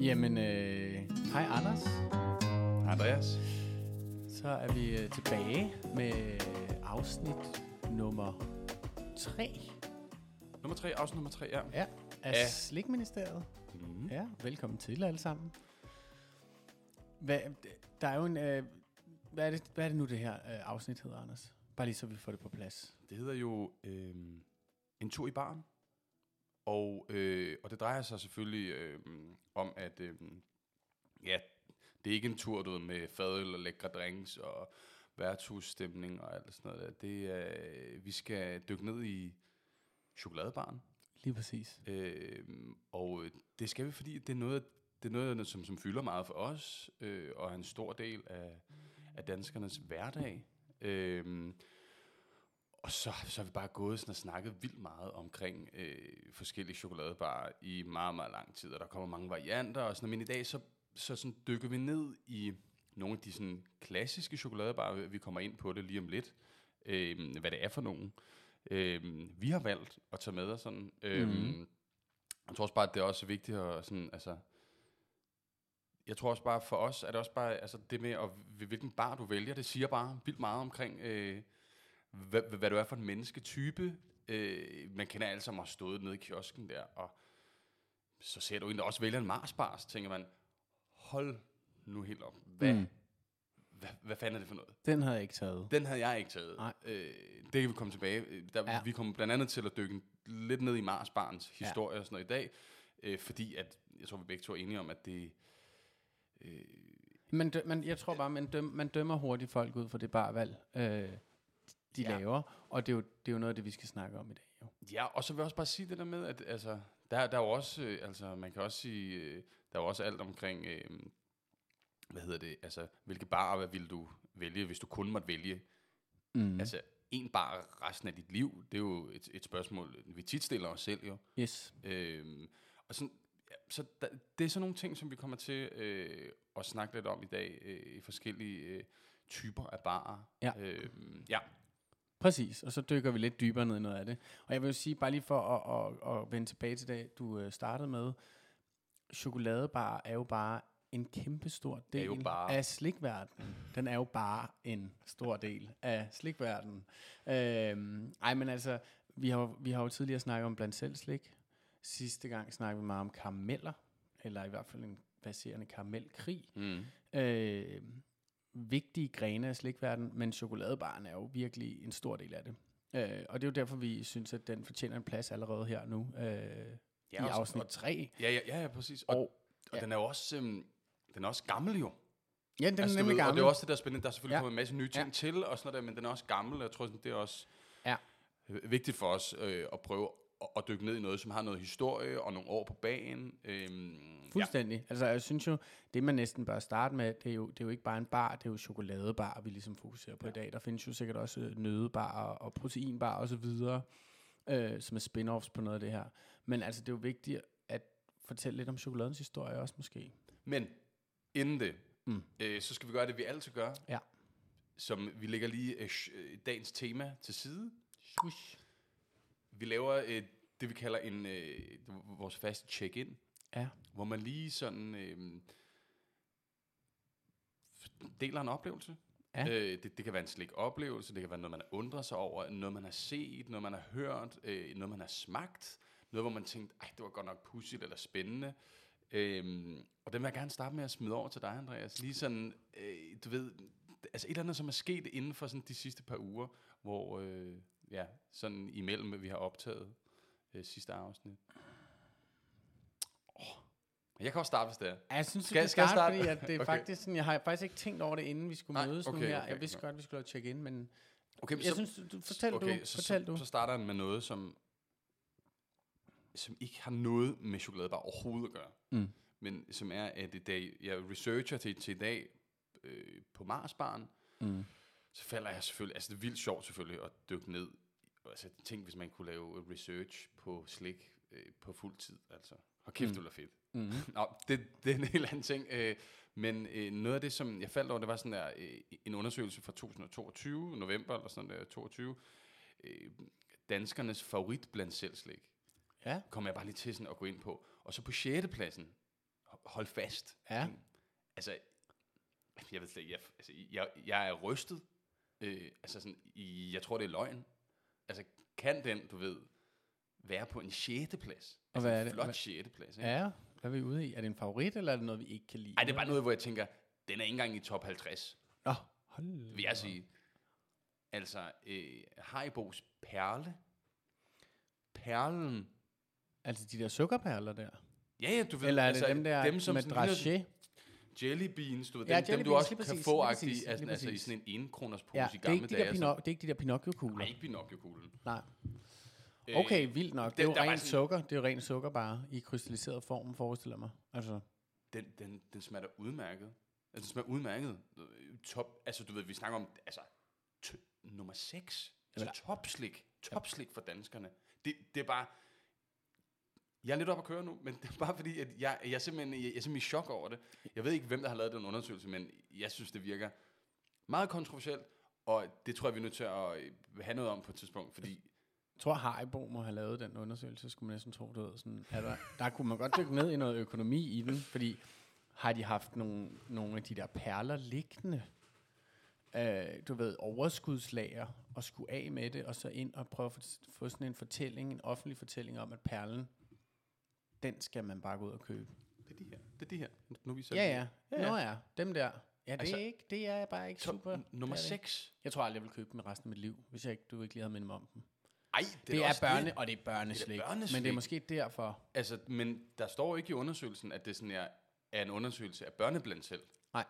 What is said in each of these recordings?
Jamen, øh, hej Anders. Andreas. Så er vi øh, tilbage med afsnit nummer 3 Nummer tre, afsnit nummer tre, ja. ja, af Ja. Slikministeriet. Mm. Ja, velkommen til alle sammen. Hvad, der er jo en... Øh, hvad, er det, hvad er det nu, det her øh, afsnit hedder, Anders? Bare lige så vi får det på plads. Det hedder jo øh, En tur i baren. Og, øh, og det drejer sig selvfølgelig øh, om, at øh, ja, det er ikke en tur du ved, med fadøl og lækre drinks og værtshusstemning og alt sådan noget. Der. Det er, vi skal dykke ned i chokoladebaren. Lige præcis. Øh, og øh, det skal vi, fordi det er noget, det er noget som, som fylder meget for os, øh, og er en stor del af, af danskernes hverdag. Øh, og så, så har vi bare gået sådan og snakket vildt meget omkring øh, forskellige chokoladebarer i meget, meget lang tid, og der kommer mange varianter og sådan. Men i dag så, så sådan dykker vi ned i nogle af de sådan klassiske chokoladebarer. Vi kommer ind på det lige om lidt, øh, hvad det er for nogen. Øh, vi har valgt at tage med os sådan. Øh, Mhm. Jeg tror også bare, at det er også vigtigt at sådan, altså, jeg tror også bare for os, er det også bare, altså det med, at, hvilken bar du vælger, det siger bare vildt meget omkring, øh, hvad, hvad du er for en mennesketype. Øh, man kender alle sammen har stået nede i kiosken der, og så ser du en, der også vælger en Marsbar, så tænker man, hold nu helt op. Hvad, Mm. hvad, hvad fanden er det for noget? Den havde jeg ikke taget. Den havde jeg ikke taget. Nej. Øh, det kan vi komme tilbage. Der, ja. Vi kommer blandt andet til at dykke lidt ned i Marsbarns historie ja. og sådan noget i dag, øh, fordi at, jeg tror, vi begge to er enige om, at det... Øh, Men, dø, man, jeg tror bare, man, døm, man dømmer hurtigt folk ud for det barvalg, øh, de ja. Laver. Og det er, jo, det er jo noget af det, vi skal snakke om i dag. Jo. ja, og så vil jeg også bare sige det der med, at altså, der, der er jo også, øh, altså man kan også sige, øh, der er jo også alt omkring, øh, hvad hedder det, altså hvilke barer vil du vælge, hvis du kun måtte vælge Mm. Altså, en bar resten af dit liv, det er jo et, et spørgsmål, vi tit stiller os selv jo. Yes. Øhm, og sådan, ja, så der, det er sådan nogle ting, som vi kommer til øh, at snakke lidt om i dag, øh, i forskellige øh, typer af barer. Ja. Øhm, ja. Præcis, og så dykker vi lidt dybere ned i noget af det. Og jeg vil jo sige, bare lige for at, at, at vende tilbage til det, du øh, startede med, chokoladebar er jo bare en kæmpe stor del bare. af slikverdenen. Den er jo bare en stor del af slikverdenen. Øhm, ej, men altså, vi har, vi har jo tidligere snakket om blandt selv slik. Sidste gang snakkede vi meget om karameller, eller i hvert fald en baserende karamelkrig Mm. øh, vigtige grene af slikverdenen, men chokoladebaren er jo virkelig en stor del af det. Øh, og det er jo derfor, vi synes, at den fortjener en plads allerede her nu, øh, i og så- afsnit og- 3. Ja, ja, ja, ja, præcis. Og, Og, og, ja. den er jo også, øhm, den er også gammel jo. ja, den er Altså, du nemlig ved, Og gammel. det er også det, der er spændende. Der er selvfølgelig Ja. ja. kommet en masse nye ting Ja. ja. til, og sådan noget der, men den er også gammel, og jeg tror, det er også Ja. øh, vigtigt for os øh, at prøve at, at dykke ned i noget, som har noget historie og nogle år på bagen. Øhm, Fuldstændig. Ja. Altså, jeg synes jo, det man næsten bør starte med, det er jo, det er jo ikke bare en bar, det er jo chokoladebar, vi ligesom fokuserer på ja. i dag. Der findes jo sikkert også øh, nødebar og proteinbar og så videre, øh, som er spin-offs på noget af det her. Men altså, det er jo vigtigt at fortælle lidt om chokoladens historie også måske. Men inden det, Mm. øh, så skal vi gøre det, vi altid gør. Ja. Som vi lægger lige øh, øh, dagens tema til side. Shush. Vi laver øh, det, vi kalder en øh, vores faste check-in, Ja. hvor man lige sådan øh, deler en oplevelse. Ja. Øh, det, det kan være en slik oplevelse, det kan være noget, man har undret sig over, noget, man har set, noget, man har hørt, øh, noget, man har smagt, noget, hvor man tænkte, ej, det var godt nok pudsigt eller spændende. Øhm, og den vil jeg gerne starte med at smide over til dig, Andreas. Lige sådan, øh, du ved, altså et eller andet, som er sket inden for sådan de sidste par uger, hvor, øh, sådan imellem, at vi har optaget øh, sidste afsnit. Oh. Jeg kan også starte, hvis det er. Ja, jeg synes, Skal- skal, skal jeg starte, starte? fordi at det er Okay. okay. faktisk sådan, jeg har faktisk ikke tænkt over det, inden vi skulle Nej, mødes nu okay, her. okay, jeg vidste nå. godt, vi skulle lave check-in, men Okay, jeg synes, du, fortæl okay, du, så, fortæl så, du. Så starter han med noget, som, som ikke har noget med chokoladebar overhovedet at gøre. Mm. Men som er, at i dag, jeg researcher til, til i dag øh, på Marsbaren, Mm. så falder jeg selvfølgelig, altså det er vildt sjovt selvfølgelig at dykke ned. Altså tænk, hvis man kunne lave research på slik øh, på fuld tid, altså. Og kæft, Mm. det være fedt. Mm. Nå, det, det er en helt anden ting. Øh, men øh, noget af det, som jeg faldt over, det var sådan der, øh, en undersøgelse fra 2022, november eller sådan der, 22. Øh, danskernes favorit blandt selvslik. Ja. Kommer jeg bare lige til sådan at gå ind på. Og så på 6. pladsen, holde fast. Ja. Altså, jeg ved slet ikke, jeg, altså, jeg, jeg er rystet. Øh, altså sådan, jeg tror, det er løgn. Altså, kan den, du ved, være på en 6. plads? Og Altså hvad er en det? flot Hvad- 6. plads, ikke? Ja, hvad er vi ude i? Er det en favorit, eller er det noget, vi ikke kan lide? Ej, det er bare noget, hvor jeg tænker, den er ikke engang i top 50, Nå, hold vil jeg sige. Altså, øh, Haribos perle. Perlen. Altså de der sukkerperler der? Ja, ja, du ved. Eller er altså, det dem der dem, som med sådan ligner- dragé? Jelly beans, du ved, Ja, dem, dem jelly du beans, også kan præcis, få præcis, altså, altså i sådan en 1 kroners pose Ja, i det er, gamle ikke de dage. der Pino- det er ikke de der Pinocchio-kugler. Nej, ikke Pinocchio-kuglen. Nej. Øh, Okay, vildt nok. Det er jo rent sådan- sukker. Det er jo rent sukker bare i krystalliseret form, forestiller mig. Altså, Den, den, den smager udmærket. Altså, den smager udmærket. Top, altså, du ved, vi snakker om, altså, nummer 6. Jamen, Altså, topslik. Topslik for danskerne. Det, det er bare... Jeg er lidt op at køre nu, men det er bare fordi, at jeg, jeg, er simpelthen, jeg, jeg er simpelthen i chok over det. Jeg ved ikke, hvem der har lavet den undersøgelse, men jeg synes, det virker meget kontroversielt, og det tror jeg, vi er nødt til at øh, have noget om på et tidspunkt, fordi jeg tror, Haribo må have lavet den undersøgelse, skulle man næsten tro, du ved. Sådan, er der, der kunne man godt dykke ned i noget økonomi i den, fordi har de haft nogle, nogle af de der perler liggende, øh, du ved, overskudslager, og skulle af med det, og så ind og prøve at få, få sådan en fortælling, en offentlig fortælling om, at perlen, den skal man bare gå ud og købe. det er de her. Det er de her. Nu viser Ja, ja. Ja, ja. Nå ja, dem der. Ja, det, Altså, er ikke, det er bare ikke Top, super. nummer det er det ikke. 6. Jeg tror aldrig, jeg vil købe dem resten af mit liv, hvis jeg ikke, du ikke lige havde mindet om dem. Ej, Det, det er, også børne, og det er børneslik. Men det er måske derfor. Altså, men der står ikke i undersøgelsen, at det sådan er, er en undersøgelse af børneblandt selv. Nej.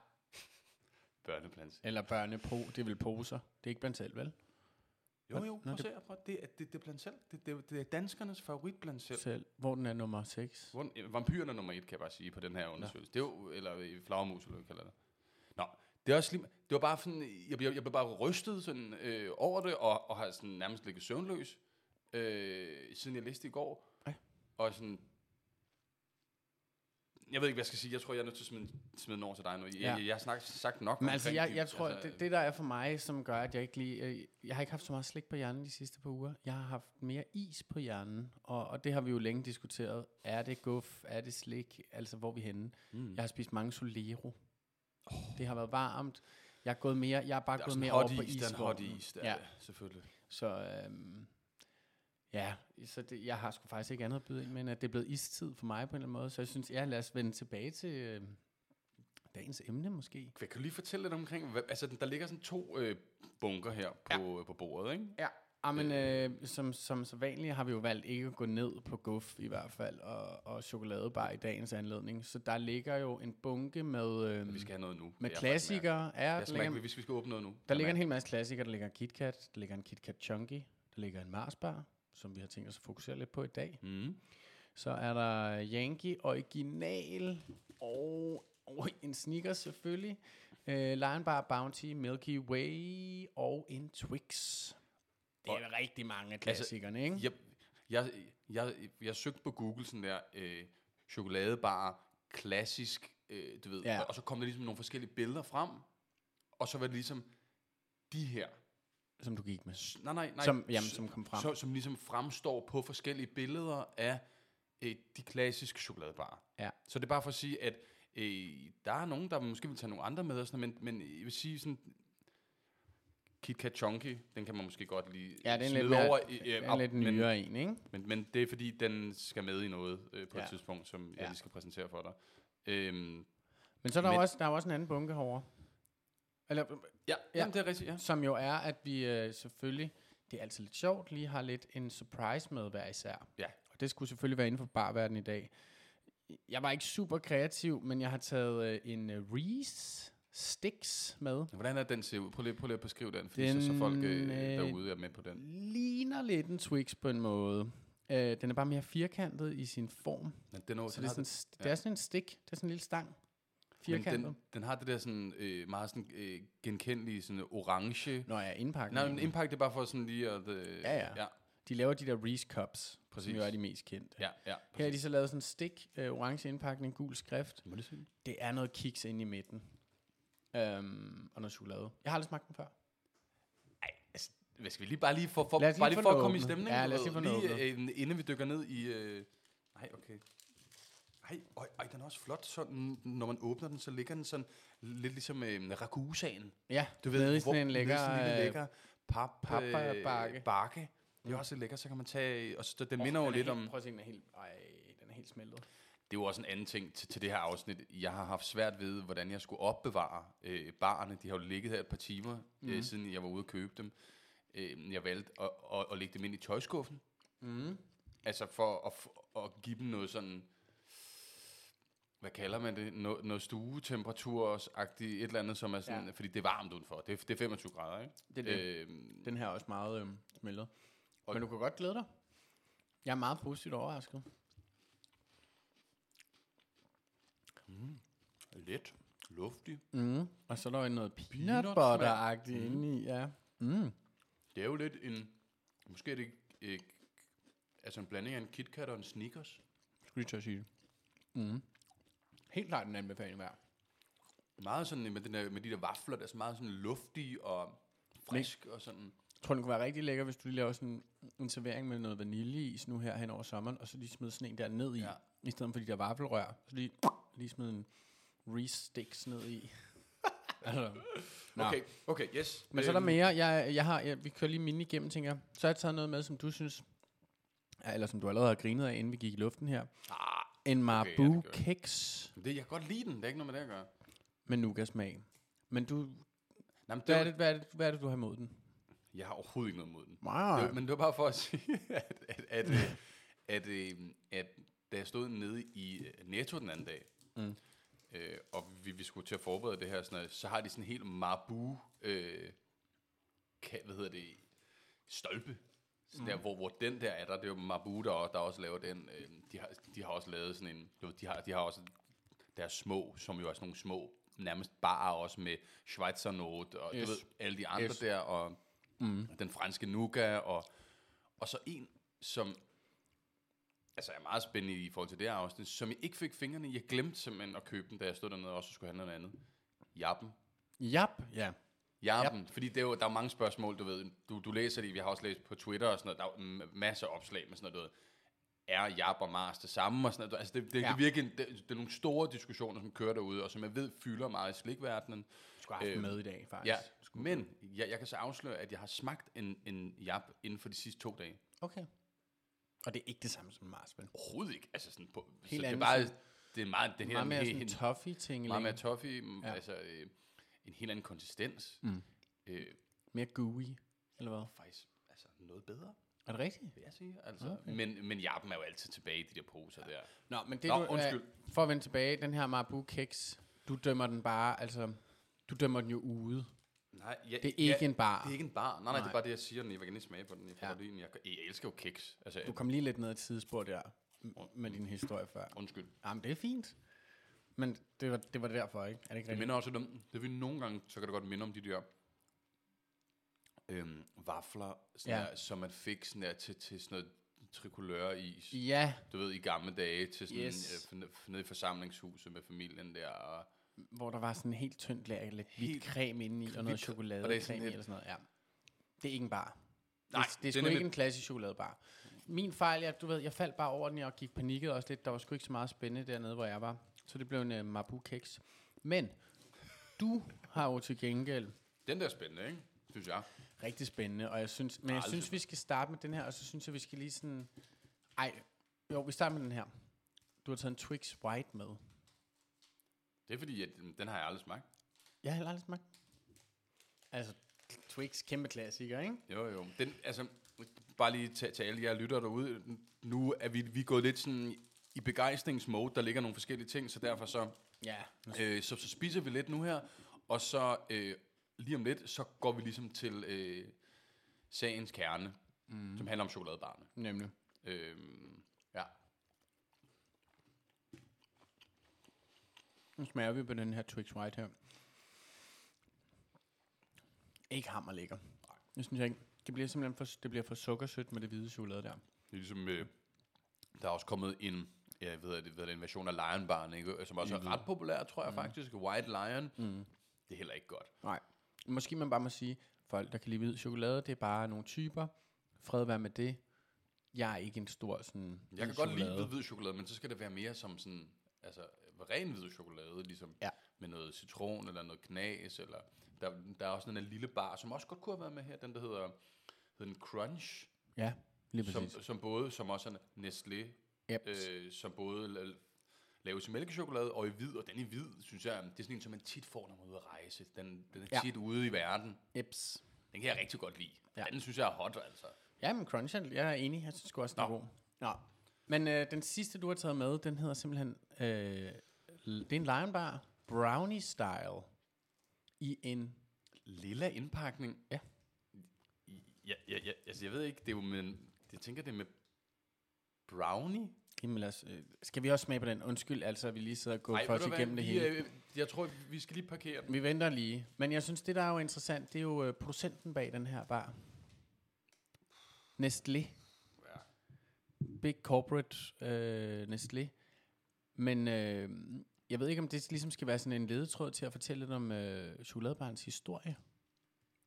Børneblandt selv. Eller børnepo, det er vel poser. Det er ikke blandt selv, vel? Jo, jo, prøv at det- se prøv. Det, er, det, det er blandt selv. Det, det, det er danskernes favorit blandt selv. Selv. Hvor den er nummer 6. Hvor, øh, vampyrerne er nummer et, kan jeg bare sige, på den her undersøgelse. Det er jo, eller øh, flagermus, eller hvad kalder det. Nå, det er også lige, det var bare sådan, jeg, blev, jeg blev bare rystet sådan, øh, over det, og, og har sådan nærmest ligget søvnløs, øh, siden jeg læste i går. Ej. Og sådan, jeg ved ikke, hvad jeg skal sige. Jeg tror, jeg er nødt til at smide, smide den over til dig nu. Jeg, Ja. jeg, jeg har snakket, sagt nok Men altså, jeg, jeg tror, det, det der er for mig, som gør, at jeg ikke lige... Jeg har ikke haft så meget slik på hjernen de sidste par uger. Jeg har haft mere is på hjernen, og, og det har vi jo længe diskuteret. Er det guf? Er det slik? Altså, hvor er vi henne? Mm. Jeg har spist mange Solero. Oh. Det har været varmt. Jeg er gået mere, jeg er bare Der er gået mere over på is, is. den hot is, der, Ja. ja. selvfølgelig. Så øhm, ja, så det, jeg har sgu faktisk ikke andet at byde ind, men at det er blevet istid for mig på en eller anden måde. Så jeg synes, ja, lad os vende tilbage til øh, dagens emne måske. Kan du lige fortælle lidt omkring, hvad, altså der ligger sådan to øh, bunker her på, ja. på bordet, ikke? Ja, ah, men øh, som, som så vanligt har vi jo valgt ikke at gå ned på guf i hvert fald, og, og chokoladebar i dagens anledning. Så der ligger jo en bunke med, øh, Vi skal have noget nu. med Jeg klassikere. Ja, mærket. Jeg ligger, mærke, hvis vi skal åbne noget nu. der Jeg ligger en hel masse klassikere. Der ligger en KitKat, der ligger en KitKat Chunky, der ligger en Marsbar, som vi har tænkt os at fokusere lidt på i dag. Mm. Så er der Yankee Original og, og en Snickers selvfølgelig. Uh, Lion Bar Bounty, Milky Way og en Twix. Det er rigtig mange af klassikerne, ikke? Jeg, jeg, jeg, jeg søgte på Google sådan der, øh, chokoladebar, klassisk, øh, du ved, ja. og, og så kom der ligesom nogle forskellige billeder frem, og så var det ligesom de her. Som du gik med. Nej, nej, nej. Som, jamen, som kom frem. Så, som ligesom fremstår på forskellige billeder af øh, de klassiske chokoladebarer. Ja. Så det er bare for at sige, at øh, der er nogen, der måske vil tage nogle andre med, og sådan, men, men jeg vil sige sådan, KitKat Chunky, den kan man måske godt lige Ja, det er lidt, mere, over. i- det er en op, lidt men, nyere en, ikke? men, men det er fordi, den skal med i noget øh, på Ja. et tidspunkt, som jeg Ja. lige skal præsentere for dig. Øhm, Men så er der, Men- men, også, der er også en anden bunke herovre. Eller, ja, Ja. ja. Jamen, det er rigtigt, ja. som jo er, at vi øh, selvfølgelig, det er altid lidt sjovt, lige har lidt en surprise med hver især. Ja. Og det skulle selvfølgelig være inden for barverden i dag. Jeg var ikke super kreativ, men jeg har taget øh, en øh, Reese Sticks med. Hvordan er den ser ud? Prøv lige, prøv lige at beskrive den, fordi Den, så, så folk øh, øh, derude er med på den. Ligner lidt en Twix på en måde. Øh, den er bare mere firkantet i sin form. Men den, er, Så den, det er, sådan, det er sådan en stik. Det er sådan en lille stang. Men Firkantet. den, den har det der sådan, øh, meget sådan, øh, genkendelige sådan orange. Nå ja, indpakningen. Nej, men det er bare for sådan lige at... Øh, Ja, ja. ja. De laver de der Reese Cups, Præcis. som jo er de mest kendte. Ja, ja. Her har de så lavet sådan en stik, øh, orange indpakning, gul skrift. Må det? Det er noget kiks inde i midten. Øhm, og noget chokolade. Jeg har aldrig smagt den før. Altså, hvad skal vi lige bare lige for, for, bare lige for at komme i stemning? Ja, lad os lige få lige øh, inden vi dykker ned i... Øh, nej, okay. Ej, øj, ej, den er også flot. Sådan, når man åbner den, så ligger den sådan lidt ligesom øh, ragusaen. Ja, Du ved, nede i sådan en lækker... sådan en lille øh, lækker pap, papbakke. bakke. bakke. Det er også lidt lækkert, så kan man tage... Og så, den åh, minder jo lidt helt, om... Prøv at se, den er helt... Ej, den er helt smeltet. Det er jo også en anden ting til, til det her afsnit. Jeg har haft svært ved, hvordan jeg skulle opbevare øh, barerne. De har jo ligget her et par timer, mm. øh, siden jeg var ude og købe dem. Øh, jeg valgte at, at, at lægge dem ind i tøjskuffen. Mm. Altså for at, at give dem noget sådan... Hvad kalder man det? No, noget stuetemperatur-agtigt, et eller andet, som er sådan... Ja. Fordi det er varmt udenfor. Det er, det er 25 grader, ikke? Det er det. Øhm, Den her er også meget øh, smeltet. Og- Men du kan godt glæde dig. Jeg er meget positivt overrasket. let, luftig. Mm. Og så er der jo noget peanut butter-agtigt mm. inde i, ja. Mm. Det er jo lidt en... Måske er det ikke... Altså en blanding af en KitKat og en Snickers. Skulle lige til at sige det. Mm. Helt klart en anbefaling værd. Meget sådan med, den der, med de der vafler, der er så meget sådan luftig og frisk og sådan. Jeg tror, den kunne være rigtig lækker, hvis du lige laver sådan en servering med noget vaniljeis nu her hen over sommeren, og så lige smide sådan en der ned i, ja. I stedet for de der vaffelrør. Så lige, lige smide en Reese Sticks ned i. altså, Nå. Okay, okay, yes. Men så er der Øhm, mere. Jeg, jeg har, jeg, vi kører lige mini igennem, tænker jeg. Så har jeg taget noget med, som du synes, eller som du allerede har grinet af, inden vi gik i luften her. Ah, En ja, Marabou det gør. Keks det, jeg kan godt lide den, det er ikke noget med det at gøre. med nougat-smag. Men du, Nej, men det, hvad er, var, det, hvad, er det, hvad er det, du har imod den? Jeg har overhovedet ikke noget mod den. Nej. Det, men det var bare for at sige, at, at, at, øh, at, øh, at da jeg stod nede i øh, Netto den anden dag, Mm. øh, og vi, vi skulle til at forberede det her, sådan noget, så har de sådan en helt marbu, øh, ka, hvad hedder det, stolpe. Så Mm. der, hvor, hvor den der er der, det er jo Marbu, der, der også laver den. Øh, de, har, de har også lavet sådan en, de har, de har også deres små, som jo er sådan nogle små, nærmest bare også med Schweizer Note, og Yes. du ved, alle de andre Yes. der, og Mm. den franske nougat, og, og så en, som altså er meget spændende i forhold til det her afsnit, som jeg ikke fik fingrene i. Jeg glemte simpelthen at købe den, da jeg stod dernede og også skulle have noget andet. Jappen. Jap, ja. Jappen, yep. fordi det er jo, der er mange spørgsmål, du ved. Du, du læser det, vi har også læst på Twitter og sådan noget. Der er jo masser af opslag med sådan noget, du ved. Er Jap og Mars det samme? Og sådan noget. Altså det, det, Ja. det, virkelig, det, det, er nogle store diskussioner, som kører derude, og som jeg ved fylder meget i slikverdenen. Du skulle have haft Øhm, med i dag, faktisk. Ja, men jeg, jeg kan så afsløre, at jeg har smagt en, en Jap inden for de sidste to dage. Okay. Og det er ikke det samme som Marsvin. Overhovedet ikke. Altså sådan på, Helt så det er bare, det er meget, den her, Meget mere sådan toffee-ting. meget mere toffee, ja. altså øh, en helt anden konsistens. Mm. Øh, Mere gooey, eller hvad? faktisk altså noget bedre, Er det rigtigt? vil jeg sige. Altså, Okay. men, men jappen er jo altid tilbage i de der poser ja. der. Nå, men det Nå, du, undskyld. Øh, for at vende tilbage, den her Marabou Keks, du dømmer den bare, altså, du dømmer den jo ude. Nej, ja, Det er ikke en bar. Det er ikke en bar. Nej, nej, Nej. det er bare det, jeg siger, når jeg vil gerne smage på den. Jeg, Ja. det, jeg, jeg elsker jo kiks. Altså, Du kom lige lidt ned i et sidespor der, m- med din historie før. undskyld. Jamen, det er fint. Men det var, det var derfor, ikke? Er det ikke Det minder også lidt om, det vil nogle gange, så kan det godt minde om de der øhm, vafler, sådan Ja. der, som man fik sådan der, til, til sådan noget trikuløris. Ja, Du ved, i gamle dage, til sådan, Yes. øh, nede i forsamlingshuset med familien der. Og, hvor der var sådan en helt tyndt lag, lidt hvidt creme inde i, og noget chokolade og lidt- eller sådan noget. Ja. Det er ikke en bar. Nej, det, det er sgu ikke en klassisk chokoladebar. Min fejl, jeg, du ved, jeg faldt bare over den, og gik panikket også lidt. Der var sgu ikke så meget spændende dernede, hvor jeg var. Så det blev en uh, Marabou Keks. Men du har jo til gengæld den der er spændende, ikke? Synes jeg. rigtig spændende, og jeg synes, men jeg Aldrig. synes, vi skal starte med den her, og så synes jeg, vi skal lige sådan... Ej, jo, vi starter med den her. Du har taget en Twix White med. Det er fordi, at mm, den har jeg aldrig smagt. Jeg har heller aldrig smagt. Altså, Twix, kæmpe klassiker, ikke? Jo, jo. Den, altså, bare lige til, til alle jer lytter derude. Nu er vi, vi er gået lidt sådan i begejstringsmode. Der ligger nogle forskellige ting, så derfor så, Ja. øh, så, så spiser vi lidt nu her. Og så øh, lige om lidt, så går vi ligesom til øh, sagens kerne, mm. som handler om chokoladebarne. Nemlig. Øh, ja. Nu smager vi på den her Twix White her. Ikke hammer lækker. Det synes jeg ikke. Det bliver simpelthen for, det bliver for sukkersødt med det hvide chokolade der. Det er ligesom, øh, der er også kommet en, ja, jeg ved, det, hvad er det, en version af Lion Barn, ikke? som også er ret populær, tror jeg mm. faktisk. White Lion. Mm. Det er heller ikke godt. Nej. Måske man bare må sige, folk der kan lide hvid chokolade, det er bare nogle typer. Fred være med det. jeg er ikke en stor sådan... Jeg kan godt lide hvid, hvid chokolade, men så skal det være mere som sådan, altså ren hvid chokolade, ligesom Ja. med noget citron eller noget knas, eller der, der er også den der lille bar, som også godt kunne have været med her, den der hedder, hedder en Crunch, Ja, lige som, præcis. som både, som også er Nestlé, Yep. øh, som både la- laves i mælkechokolade og i hvid, og den i hvid, synes jeg, det er sådan en, som man tit får, når man er ude at rejse. Den, den er Ja. tit ude i verden. Eps. Den kan jeg rigtig godt lide. Ja. Den synes jeg er hot, altså. Ja, men Crunch, er- jeg er enig. Jeg synes også, den er god. Nå. Men øh, den sidste, du har taget med, den hedder simpelthen... Øh, det er en Lion Bar Brownie Style i en... Lilla indpakning. Ja. Ja, ja, ja, altså jeg ved ikke, det er jo med, jeg tænker det er med brownie. Jamen, lad os, øh, skal vi også smage på den? Undskyld, altså, at vi lige sidder og går Ej, os du hvad, igennem det hele. øh, jeg tror, vi skal lige parkere den. Vi venter lige. Men jeg synes, det der er jo interessant, det er jo øh, producenten bag den her bar. Nestlé. Ja. Big corporate øh, Nestlé. Men øh, jeg ved ikke, om det ligesom skal være sådan en ledetråd til at fortælle lidt om øh, chokoladebarens historie.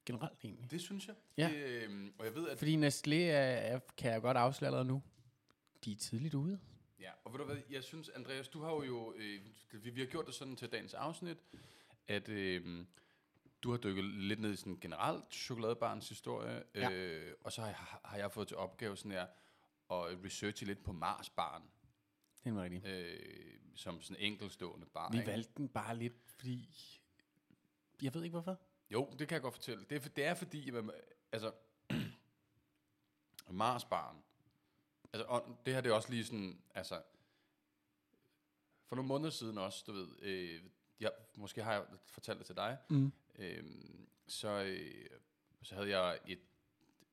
Generelt egentlig. Det synes jeg. Ja. Det, øh, og jeg ved, at Fordi Nestlé er, er, kan jeg godt afsløre allerede nu. De er tidligt ude. Ja, og ved du hvad, jeg synes, Andreas, du har jo, øh, vi, vi har gjort det sådan til dagens afsnit, at øh, du har dykket lidt ned i sådan generelt chokoladebarns historie, Ja. øh, og så har jeg, har jeg fået til opgave sådan her, at researche lidt på Marsbarn, Det er rigtigt. øh, som sådan en enkeltstående bar. Vi ikke? valgte den bare lidt, fordi... Jeg ved ikke hvorfor. Jo, det kan jeg godt fortælle. Det er, for- det er fordi, at man- altså, Marsbarn, altså, og det her det er også lige sådan, altså, for nogle måneder siden også, du ved, øh, jeg, måske har jeg fortalt det til dig, Mm. øh, så, øh, så havde jeg et,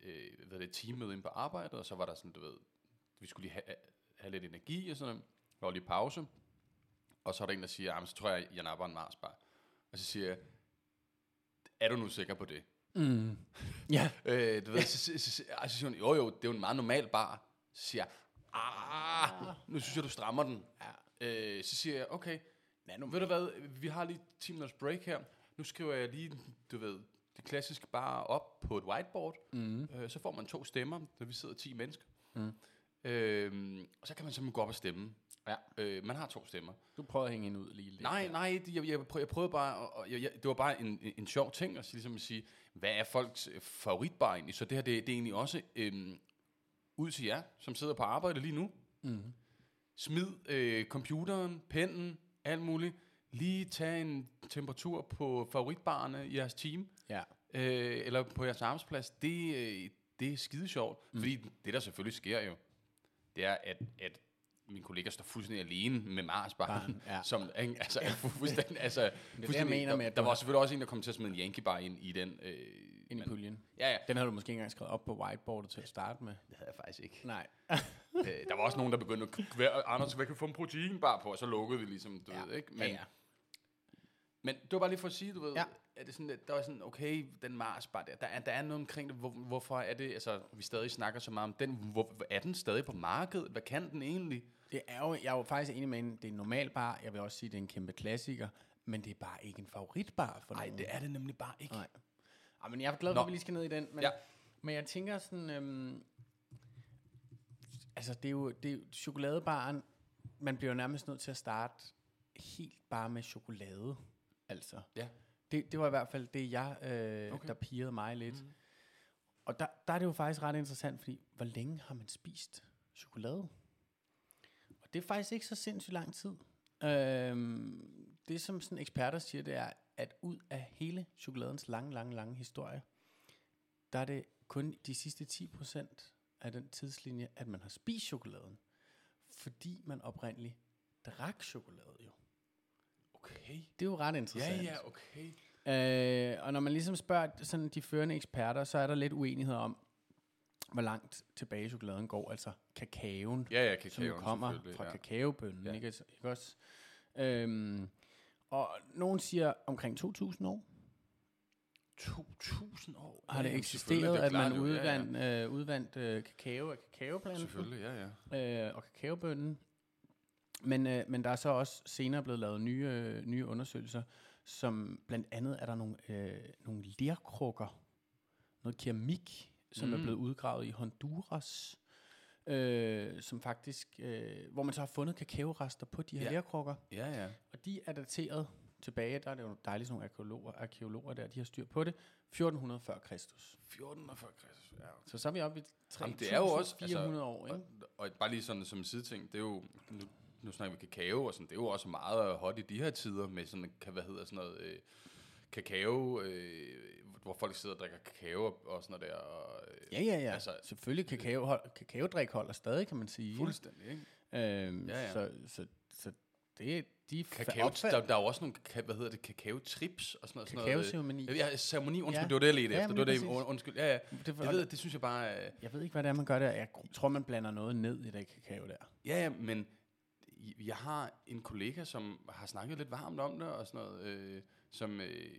øh, hvad det, et teammøde inde på arbejdet, og så var der sådan, du ved, vi skulle lige have, have lidt energi og sådan noget. Der var lige pause. Og så er der en, der siger, "Jamen, så tror jeg, jeg napper en Marsbar. Og så siger jeg, er du nu sikker på det? Mm. Ja. Øh, du ved, så, så, så, så, så siger hun, jo jo, det er jo en meget normal bar. Så siger jeg, ah, nu synes jeg, du strammer den. Ja. Øh, så siger jeg, okay, Nej, nu ved du hvad, vi har lige 10 minutters break her. Nu skriver jeg lige, du ved, det klassiske bare op på et whiteboard. Mm. Øh, så får man to stemmer, når vi sidder 10 mennesker. Mm. Øh, og så kan man simpelthen gå op og stemme. Ja. Øh, man har to stemmer. Du prøver at hænge hende ud lige lidt. Nej, nej, det- jeg, jeg, prøv, jeg prøvede bare, og, og jeg, jeg, det var bare en, en, en sjov ting at sige, ligesom at sige, hvad er folks øh, favoritbar egentlig? Så det her, det, det er egentlig også øhm, ud til jer, som sidder på arbejde lige nu. Mm. Smid øh, computeren, pennen, alt muligt. Lige tag en temperatur på favoritbarerne i jeres team, Ja. øh, eller på jeres arbejdsplads. Det, øh, det er skide sjovt, mm. fordi det, der selvfølgelig sker jo, det er, at, at min kollega står fuldstændig alene med Marsbarn, Barn, ja. som altså, er fuldstændig, altså, jeg fuldstændig, mener der, med, at der var selvfølgelig også en, der kom til at smide en Yankee bar ind i den. Øh, Ind i men- puljen. Ja, ja. Den havde du måske ikke engang skrevet op på whiteboardet til at starte med. Det havde jeg faktisk ikke. Nej. øh, der var også nogen, der begyndte at kvære, Anders, hvad kan få en proteinbar på? Og så lukkede vi ligesom, du Ja. ved, ikke? Men, ja, ja. men det var bare lige for at sige, du ved, Ja. er det sådan, at der var sådan, okay, den Mars bar der, der er, der er noget omkring det, hvor, hvorfor er det, altså, vi stadig snakker så meget om den, hvor, er den stadig på markedet? Hvad kan den egentlig? Det er jo, jeg er jo faktisk enig med hende, det er en normal bar. Jeg vil også sige, det er en kæmpe klassiker. Men det er bare ikke en favoritbar for Nej, det er det nemlig bare ikke. Nej. Ej, men jeg er glad for, Nå. at vi lige skal ned i den. Men, Ja. men jeg tænker sådan... Øhm, altså, det er jo, det er jo chokoladebaren. Man bliver jo nærmest nødt til at starte helt bare med chokolade. Altså. Ja. Det, det var i hvert fald det, jeg, øh, okay. Okay. der pirrede mig lidt. Mm. Og der, der er det jo faktisk ret interessant, fordi hvor længe har man spist chokolade? Og det er faktisk ikke så sindssygt lang tid. Øhm, det som sådan eksperter siger, det er, at ud af hele chokoladens lange, lange, lange historie, der er det kun de sidste 10% af den tidslinje, at man har spist chokoladen. Fordi man oprindeligt drak chokolade jo. Okay. Det er jo ret Ja, interessant. ja, okay. Øh, og når man ligesom spørger sådan de førende eksperter, så er der lidt uenighed om, hvor langt tilbage chokoladen går, altså kakaoen, Ja, ja, som kakaoen kommer selvfølgelig, fra ja. kakaobønnen, Ja. ikke, ikke også? Øhm, og nogen siger omkring 2.000 år 2.000 år. har det Ja, eksisteret, det at man jo, ja, ja. udvandt, øh, udvandt øh, kakao af kakaoplanten Selvfølgelig, ja, ja. øh, og kakaobønnen. Men, øh, men der er så også senere blevet lavet nye, øh, nye undersøgelser, som blandt andet er der nogle, øh, nogle lerkrukker, noget keramik, som mm. er blevet udgravet i Honduras, øh, som faktisk, øh, hvor man så har fundet kakaorester på de her Ja. ja. lærkrukker. Ja, ja. Og de er dateret tilbage, der er det jo dejligt sådan nogle arkeologer, arkeologer der, de har styr på det, 1400 før Kristus. 14 før Kristus. Ja. Så så er vi oppe i Jamen, det er jo også, 3400 år, ikke? Og, og bare lige sådan som sideting, det er jo, nu, nu snakker vi kakao, og sådan, det er jo også meget hot i de her tider, med sådan, kan, hvad hedder sådan noget, øh, kakao, øh, hvor folk sidder og drikker kakao og, sådan noget der. Og, øh, Ja, ja, ja. Altså- Selvfølgelig, kakao, hold, kakaodrik holder stadig, kan man sige. Fuldstændig, ikke? Øhm, Ja, ja. Så, så, så det, de Kakao, opfald- der, der er jo også nogle, hvad hedder det, kakao-trips og sådan noget. øh, Kakaoceremoni. Ja, ceremoni, undskyld, Ja. det var det, jeg ledte Ja, efter. Det var det, undskyld, ja, ja. Det, Det, ved, det synes jeg bare, øh, jeg ved ikke, hvad det er, man gør der. Jeg tror, man blander noget ned i det kakao der. Ja, ja, men jeg har en kollega, som har snakket lidt varmt om det, og sådan noget, øh, som, øh,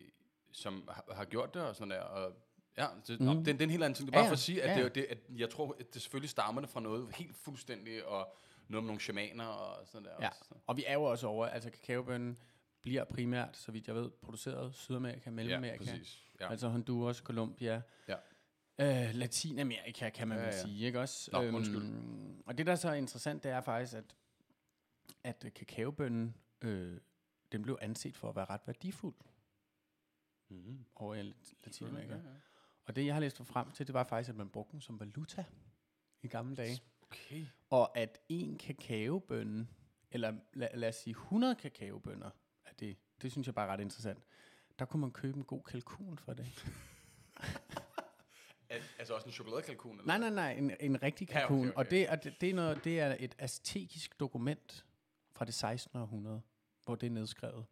som har, har gjort det, og sådan der, og ja, det, mm. Mhm. det, det er en helt anden ting. Det er Ja, bare ja. for at sige, at, Ja, det, ja. er- det, at jeg tror, at det selvfølgelig stammer det fra noget helt fuldstændigt, og noget med nogle shamaner og sådan der. Ja. Også, så. Og vi er jo også over, altså kakaobønnen bliver primært, så vidt jeg ved, produceret Sydamerika, ja, Mellemamerika. præcis. Ja. Altså Honduras, Colombia, Ja. øh, Latinamerika, kan man Ja, vel ja. sige, ikke også? Nå, undskyld. og det, der er så interessant, det er faktisk, at, at kakaobønnen, øh, den blev anset for at være ret værdifuld Mm-hmm. over i Lat- Latinamerika. Ja, Ja. Og det, jeg har læst frem til, det var faktisk, at man brugte den som valuta i gamle dage. Okay. Og at en kakaobønne, eller lad, lad os sige 100 kakaobønner, er det, det synes jeg bare er ret interessant. Der kunne man købe en god kalkun for det. Al- altså også en chokoladekalkun? Eller? Nej, nej, nej, en, en rigtig Ja, okay, kalkun. okay. Og, det, er, det, det, er noget, det er et aztekisk dokument fra det 16. århundrede, hvor det er nedskrevet.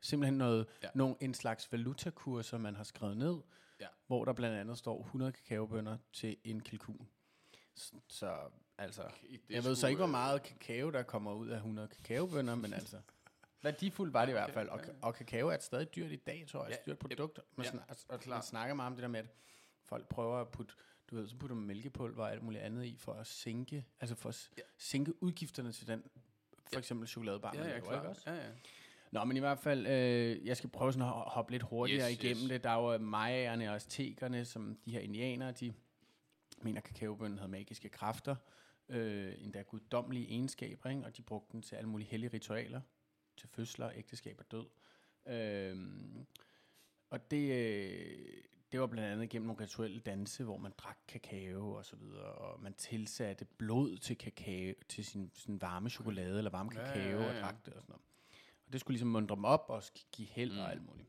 Simpelthen noget, Ja. nogle, en slags valutakurser, man har skrevet ned, Ja. hvor der blandt andet står 100 kakaobønner til en kalkun. Så, så altså, Okay, jeg ved så ikke, hvor øh, meget kakao, der kommer ud af 100 kakaobønner, men altså, værdifuldt var det i hvert fald. Og, og kakao er et stadig dyrt i dag, tror jeg. Ja, Et dyrt produkt. Man, ja, snak, og, og man klart. snakker meget om det der med, at folk prøver at putte, du ved, så putter man mælkepulver og alt muligt andet i, for at sænke, altså for at Ja. sænke udgifterne til den, for eksempel chokoladebar, Ja, man ja, laver, klart. ikke også? Ja, ja. Nå, men i hvert fald, øh, jeg skal prøve sådan at ho- hoppe lidt hurtigere Yes, igennem yes. det. Der er jo mayaerne og aztekerne, som de her indianere, de mener, kakaobønnen havde magiske kræfter, øh, endda guddommelige egenskaber, ikke? og de brugte den til alle mulige hellige ritualer, til fødsler, ægteskab og død. Øh, og det, øh, det var blandt andet gennem nogle rituelle danse, hvor man drak kakao og så videre, og man tilsatte blod til kakao, til sin, sin varme chokolade eller varme Ja, ja, kakao ja, og ja. drak det og sådan noget. Og det skulle ligesom mundre dem op og give held mm. og alt muligt.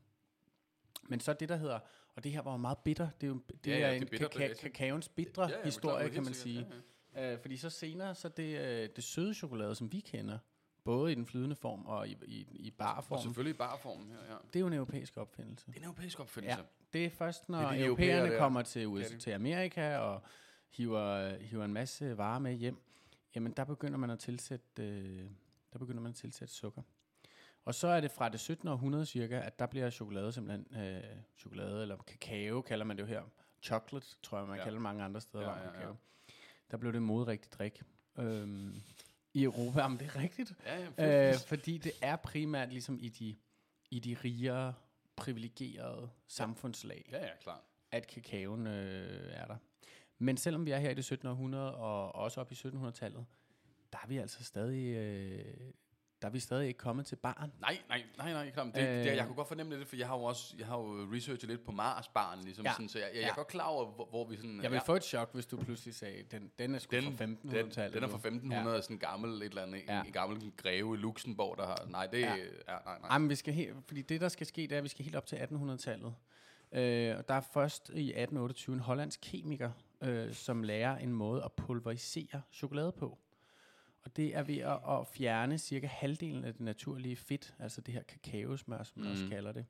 Men så det, der hedder, og det her var jo meget bitter, det er jo det Ja, er ja, en det er bitter, kaka- er- kakaoens bitre Ja, ja, historie, klart, kan man sige. ja, ja. Øh, fordi så senere, så det, øh, det søde chokolade, som vi kender, både i den flydende form og i, i, i Og barform, selvfølgelig i barformen her, ja. det er jo en europæisk opfindelse. Det er en europæisk opfindelse. Ja, det er først, når Det er de europæerne kommer til, USA, er til Amerika og hiver, hiver en masse varer med hjem, jamen der begynder man at tilsætte, øh, der begynder man at tilsætte sukker. Og så er det fra det 17. århundrede cirka, at der bliver chokolade simpelthen, øh, chokolade eller kakao kalder man det jo her. Chocolate, tror jeg, man Ja. kalder mange andre steder. Ja, Ja, ja, kakao. Der blev det moderigtigt drik. Øhm, I Europa, om det er rigtigt. Ja, ja, Øh, fordi det er primært ligesom i de, i de rigere, privilegerede samfundslag, ja, ja, klart. at kakaoen øh, er der. Men selvom vi er her i det 17. århundrede, og også op i 1700-tallet, der er vi altså stadig, øh, der er vi stadig ikke kommet til barn. Nej, nej, nej, nej, klart. men Det, Øh. det, jeg kunne godt fornemme det, for jeg har jo også jeg har jo researchet lidt på Mars-barn, ligesom Ja. sådan, så jeg, jeg, jeg Ja. er godt klar over, hvor, hvor vi sådan... Jeg ville ja, få et chok, hvis du pludselig sagde, den, den er sgu den, fra den, 1500-tallet. den er du. fra 1500, ja. sådan en gammel, et eller andet, Ja. en, en gammel greve i Luxembourg, der har... Nej, det er... Ja. Ja. Ja, nej, nej. Ej, men vi skal helt, fordi det, der skal ske, det er, at vi skal helt op til 1800-tallet. Øh, og der er først i 1828 en hollandsk kemiker, øh, som lærer en måde at pulverisere chokolade på. Og det er ved at, at fjerne cirka halvdelen af det naturlige fedt, altså det her kakaosmør, som man også Mhm. kalder det,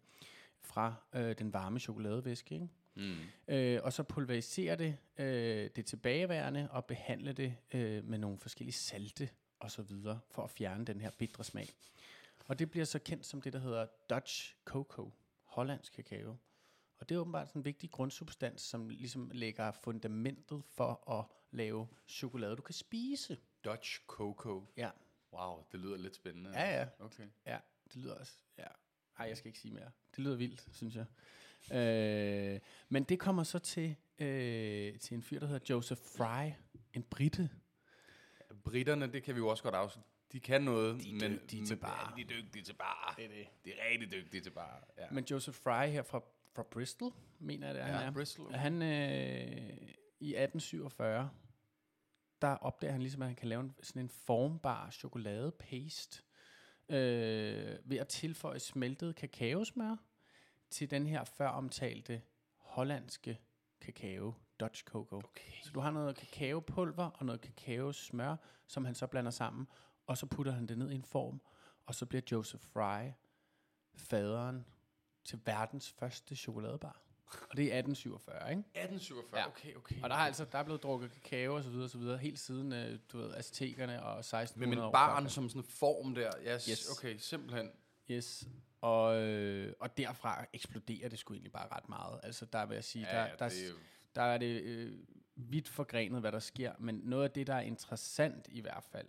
fra øh, den varme chokoladevæske. Ikke? Mm. Øh, og så pulverisere det, øh, det tilbageværende, og behandle det øh, med nogle forskellige salte og så videre, for at fjerne den her bitre smag. Og det bliver så kendt som det, der hedder Dutch Cocoa, hollandsk kakao. Og det er åbenbart sådan en vigtig grundsubstans, som ligesom lægger fundamentet for at lave chokolade, du kan spise. Dutch Cocoa. Ja, Wow, det lyder lidt spændende. Ja, ja. Okay. ja, det lyder også, ja. Ej, jeg skal ikke sige mere. Det lyder vildt, synes jeg. Øh, men det kommer så til, øh, til en fyr, der hedder Joseph Fry, en brite, britterne, det kan vi jo også godt afslutte. De kan noget, De er men, dygtige men til bar. Ja, de er dygtige til bar. Det er det. De er rigtig dygtige til bar. Ja. Men Joseph Fry her fra, fra Bristol, mener jeg det er, Ja, han er. Bristol. Han, øh, i 1847, der opdager han ligesom, at han kan lave en, sådan en formbar chokoladepaste øh, ved at tilføje smeltet kakaosmør til den her før omtalte hollandske kakao, Dutch cocoa. Okay. Så du har noget kakaopulver og noget kakaosmør, som han så blander sammen, og så putter han det ned i en form, og så bliver Joseph Fry faderen til verdens første chokoladebar. Og det er 1847, ikke? 1847, Ja. okay, okay. Og der er altså der er blevet drukket kakao og så videre og så videre helt siden øh, du ved aztekerne og 1600 Men, år baren før. som sådan en form der, yes, Yes. okay, simpelthen. Yes. Og, øh, og derfra eksploderer det sgu egentlig bare ret meget. Altså der vil jeg sige, Ja, der, der, det er jo- der er det øh, vidt forgrenet, hvad der sker. Men noget af det, der er interessant i hvert fald,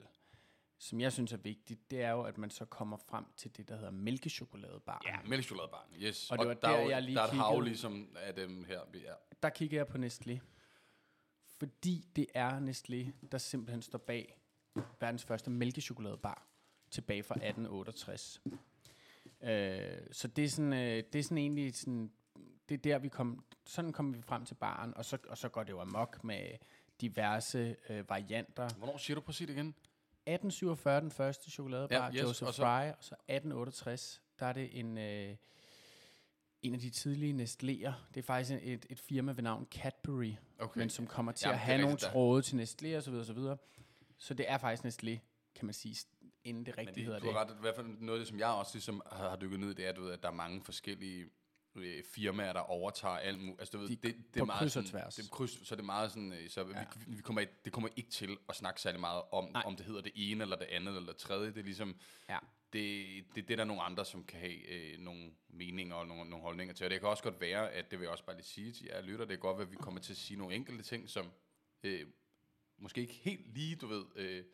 som jeg synes er vigtigt, det er jo, at man så kommer frem til det, der hedder mælkechokoladebaren. Ja, mælkechokoladebaren, yes. Og det var der, der, er jo- jeg lige Der er et hav ligesom af dem her. Ja. Der kigger jeg på Nestlé. Fordi det er Nestlé, der simpelthen står bag verdens første mælkechokoladebar tilbage fra 1868. Øh, så det er sådan, øh, det er sådan egentlig sådan, det er der vi kom, sådan kommer vi frem til baren, og så, og så går det jo amok med diverse øh, varianter. Hvornår siger du præcis igen? 1847 den første chokoladebar, Ja, yes, Joseph og så- Fry, og så 1868, der er det en, øh, en af de tidlige Nestléer. Det er faktisk en- et, et firma ved navn Cadbury, Okay. men som kommer til Jamen, at have nogle rigtigt, tråde til Nestlé og så videre, og så. Så det er faktisk Nestlé, kan man sige, inden det Men rigtigt det, hedder du har ret, i hvert fald noget af det, som jeg også ligesom har, har dykket ned i, det er, du ved, at der er mange forskellige øh, firmaer, der overtager alt muligt. Altså, du ved, De- det, det, er meget kryds sådan. Det er kryds, så det er meget sådan, øh, så Ja. vi, vi kommer, det kommer ikke til at snakke særlig meget om, Nej. om det hedder det ene, eller det andet, eller det tredje. Det er ligesom, Ja. det, det, det er der nogle andre, som kan have øh, nogle meninger og nogle, nogle holdninger til. Og det kan også godt være, at det vil jeg også bare lige sige til jer lytter, det kan godt være, at vi kommer til at sige nogle enkelte ting, som øh, måske ikke helt lige, du ved, øh,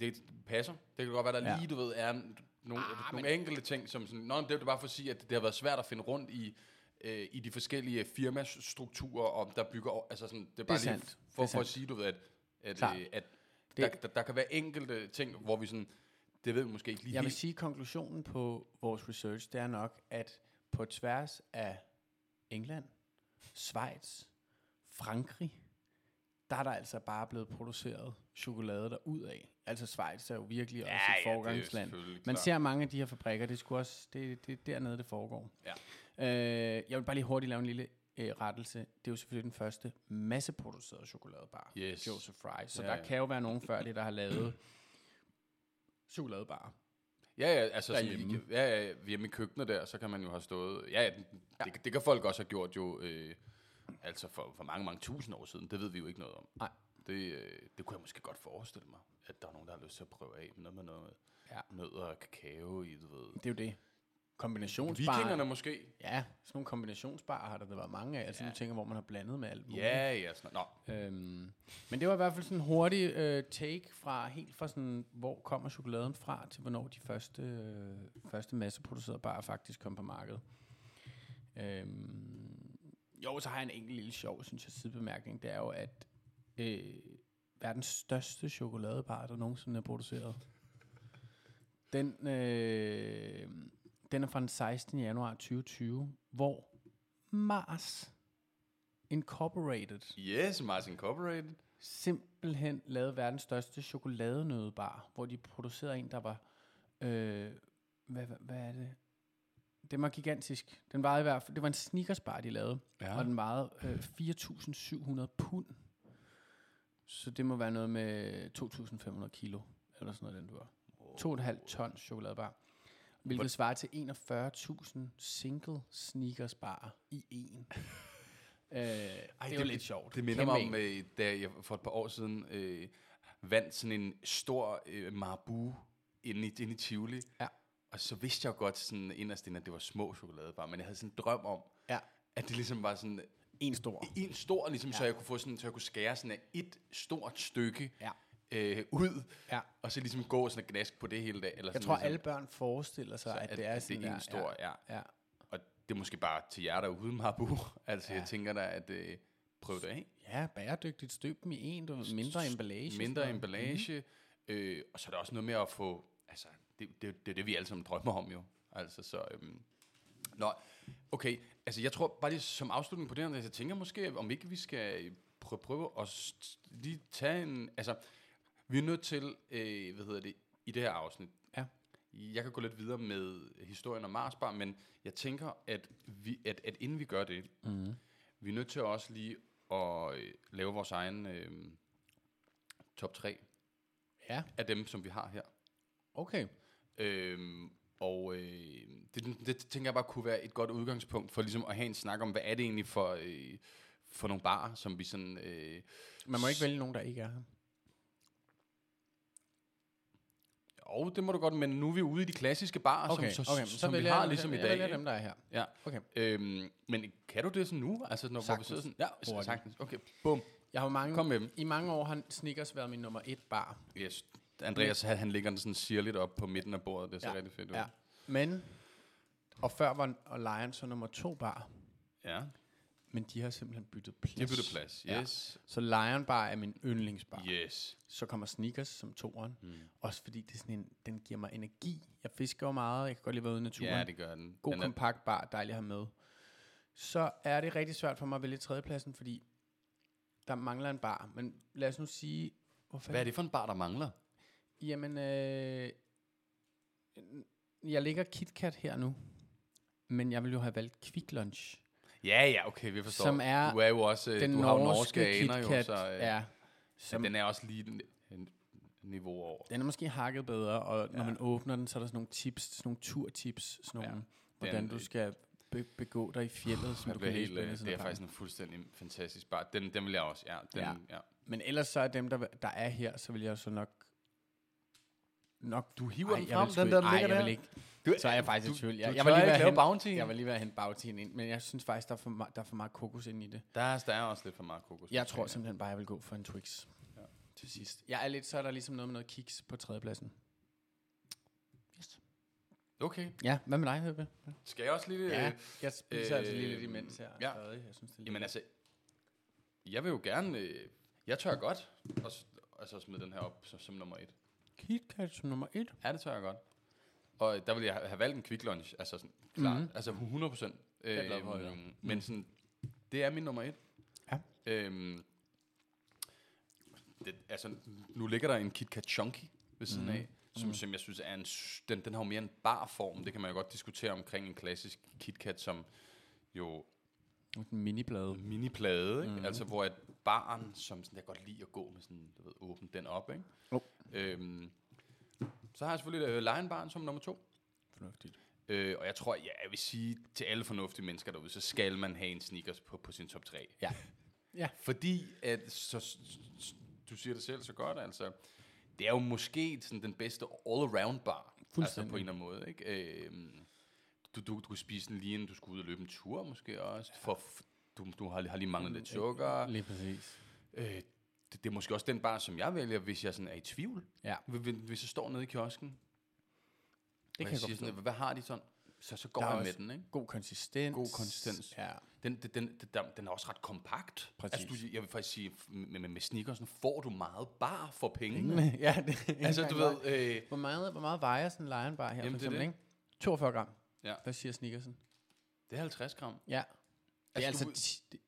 det passer. Det kan godt være, der Ja. lige, du ved, er nogle, Ah, nogle enkelte ting, som sådan, Nå, men det er bare for at sige, at det har været svært at finde rundt i, øh, i de forskellige firmastrukturer, om der bygger, altså sådan, det er bare er lige sandt. for, Det for at sige, du ved, at, at, Klart. øh, at Det- der, der, der, kan være enkelte ting, hvor vi sådan, det ved vi måske ikke lige Jeg vil helt. sige, at konklusionen på vores research, det er nok, at på tværs af England, Schweiz, Frankrig, der er der altså bare blevet produceret chokolade der af. Altså Schweiz er jo virkelig også et forgangsland. Man Man ser mange af de her fabrikker, det er også, det, det er dernede, det foregår. Ja. Øh, jeg vil bare lige hurtigt lave en lille øh, rettelse. Det er jo selvfølgelig den første masseproducerede chokoladebar, Yes. Joseph Fry. Så Ja, der ja. kan jo være nogen før det, der har lavet chokoladebar. Ja, ja, altså sådan, Derhjemme. i- ja, ja, hjemme i køkkenet der, så kan man jo have stået, ja, ja, det, det kan folk også have gjort jo, øh, altså for, for mange, mange tusind år siden, det ved vi jo ikke noget om. Nej. Det, øh, det kunne jeg måske godt forestille mig, at der er nogen, der har lyst til at prøve af med noget med noget Ja. nødder og kakao i, du ved. Det er jo det. Kombinationsbar. Vikingerne måske? Ja, sådan nogle kombinationsbarer har der, der været mange af. Altså Ja. nogle ting, hvor man har blandet med alt muligt. Ja, ja, sådan, nå. Øhm, men det var i hvert fald sådan en hurtig øh, take fra helt fra sådan, hvor kommer chokoladen fra, til hvornår de første, øh, første masseproducerede barer faktisk kom på markedet. Øhm, jo, så har jeg en enkelt lille sjov, synes jeg, sidebemærkning. Det er jo, at øh, verdens største chokoladebar, der nogensinde er produceret, den, øh, den er fra den 16. januar 2020, hvor Mars Incorporated Yes, Mars Incorporated. simpelthen lavede verdens største chokoladenødebar, hvor de producerede en, der var, øh, hvad, hvad, hvad er det? Den var gigantisk. Den vejede i hvert fald, det var en sneakersbar, de lavede, Ja. og den vejede øh, 4.700 pund. Så det må være noget med 2.500 kilo, eller sådan noget, den du var. 2,5 tons chokoladebar. Hvilket svarer til 41.000 single sneakers bar i en. øh, det er jo lidt sjovt. Det minder Kæmpe mig om, øh, da jeg for et par år siden øh, vandt sådan en stor øh, marabu inde i, inde i Tivoli. Ja. Og så vidste jeg jo godt sådan inderst inde, at det var små chokoladebar, men jeg havde sådan en drøm om, Ja, at det ligesom var sådan en stor. en stor, ligesom, ja. så jeg kunne få sådan, så jeg kunne skære sådan et stort stykke Ja. øh, ud, Ja. og så ligesom gå sådan og gnaske på det hele dag. Eller Jeg sådan tror, ligesom, alle børn forestiller sig, så at, det er sådan det er en stor, ja. Ja, ja. Og det er måske bare til jer derude, Marabu. altså, ja. Jeg tænker da, at øh, prøve det af. Ja, bæredygtigt. Støb dem i en, du mindre emballage. Mindre emballage. Mm. Øh, og så er der også noget med at få... Altså, det, det, det er det, vi alle sammen drømmer om jo. Altså, så... Øhm, Nå, okay. Altså, jeg tror bare lige som afslutning på det her, jeg tænker måske, om ikke vi skal prøve, prøve at lige tage en... Altså, vi er nødt til, øh, hvad hedder det, i det her afsnit. Ja. Jeg kan gå lidt videre med historien om Marsbar, men jeg tænker, at, vi, at, at inden vi gør det, Mm. vi er nødt til også lige at øh, lave vores egen øh, top 3 Ja, af dem, som vi har her. okay. Øhm, og øh, det, det tænker jeg bare kunne være et godt udgangspunkt for ligesom at have en snak om, hvad er det egentlig for, øh, for nogle barer, som vi sådan... Øh, Man må ikke vælge nogen, der ikke er her. og det må du godt, men nu er vi ude i de klassiske barer, Okay, som, så, okay. som Så vi vælger har jeg, ligesom i jeg dag. vælger ikke? dem, der er her. Ja. Okay. Øhm, men kan du det sådan nu? Altså, når hvor vi Sagtens. sådan... Ja, Hurtigt. sagtens. Okay, bum. Jeg har jo mange, Kom med dem. I mange år har Snickers været min nummer et bar. Yes. Andreas, han, han ligger den sådan sirligt op på midten af bordet. Det ser Ja. rigtig fedt ud. Ja. Men, og før var og Lions så nummer to bar. ja. Men de har simpelthen byttet plads. Det bytter plads. Ja. Yes. Så Lion Bar er min yndlingsbar. Yes. Så kommer Sneakers som toeren. Mm. Også fordi det er sådan en, den giver mig energi. Jeg fisker jo meget. Jeg kan godt lide at være ude i naturen. Ja, det gør den. God den er, kompakt bar. Dejligt at have med. Så er det rigtig svært for mig at vælge tredjepladsen, fordi der mangler en bar. Men lad os nu sige... Hvor hvad er det for en bar, der mangler? Jamen, øh, jeg ligger KitKat her nu, men jeg vil jo have valgt Quick Lunch, Ja, ja, okay, vi forstår. Som er du er jo også, øh, den du har norske norske aner jo, så øh, ja, ja, som, den er også lige en, en niveau over. den er måske hakket bedre, og når Ja. man åbner den, så er der sådan nogle tips, sådan nogle turtips, sådan nogle, Ja, hvordan den- du skal be- begå dig i fjellet, som du kan helt, læse øh, det er pakken. faktisk en fuldstændig fantastisk bar. Den, den vil jeg også, ja. Den, Ja. ja. ja. Men ellers så er dem, der, der er her, så vil jeg så nok... nok Du hiver den jeg frem, vil den ikke- der ej, ligger jeg der. vil ikke. Du, Så er jeg faktisk du, i tvivl. Jeg, du jeg, var lige hente, bounty. jeg var lige ved at hente bagtiden ind, men jeg synes faktisk, der er for, meget, der er for meget kokos ind i det. Der, er, der er også lidt for meget kokos. Jeg tror simpelthen bare, jeg vil gå for en Twix Ja. til sidst. Jeg er lidt, så er der ligesom noget med noget kiks på tredjepladsen. Yes. Okay. Ja, hvad med dig, Høbe? Skal jeg også lige... Ja, Øh, jeg spiser øh, altså lige lidt øh, imens her. ja. Stadig. Jeg synes, det er jamen altså, jeg vil jo gerne... Øh, jeg tør godt at altså smide den her op som, som nummer et. KitKat som nummer et. Ja, det tør jeg godt. Og der vil jeg ha- have valgt en quick lunch, altså sådan, klart, Mhm. mm-hmm. altså 100 procent. er jeg glad for at høre. Men sådan, det er min nummer et. Ja. Øhm, det, altså, nu ligger der en KitKat Chunky ved siden Mhm. af, som, Mhm. som jeg synes er en, den, den har jo mere en barform. Det kan man jo godt diskutere omkring en klassisk KitKat, som jo En miniblade. mini-plade, ikke? Mhm. Altså, hvor at baren, som sådan, jeg godt lide at gå med sådan, du ved, åbne den op, ikke? Jo. Øhm, så har jeg selvfølgelig øh, Lion Barn som nummer to. Fornuftigt. Øh, og jeg tror, ja, jeg vil sige til alle fornuftige mennesker derude, så skal man have en sneakers på, på sin top 3. Ja. Ja. Fordi, at, så, du siger det selv så godt, altså, det er jo måske sådan den bedste all-around bar. Altså på en eller anden måde, ikke? Øhm, du, du, du kunne spise den lige inden du skulle ud og løbe en tur, måske også. For, f- du, du har, har lige manglet lidt sukker. Lige præcis. Øh, det, det er måske også den bar, som jeg vælger, hvis jeg sådan er i tvivl. Ja. Hvis, jeg står nede i kiosken, Det kan jeg jeg godt sådan, hvad har de sådan? Så, så går Der er jeg med den, ikke? God konsistens. God konsistens. Ja. Den, den, den, den, den er også ret kompakt. Præcis. Altså, du, jeg vil faktisk sige, med, med, med sneakersen får du meget bar for pengene. Ja, det Altså, du ved, øh, Hvor meget, hvor meget vejer sådan en Lion Bar her, Jamen, for det eksempel, det. ikke? 42 gram. Ja. Hvad siger Snickersen? det er 50 gram. Ja. Det er Altså, altså, du- det,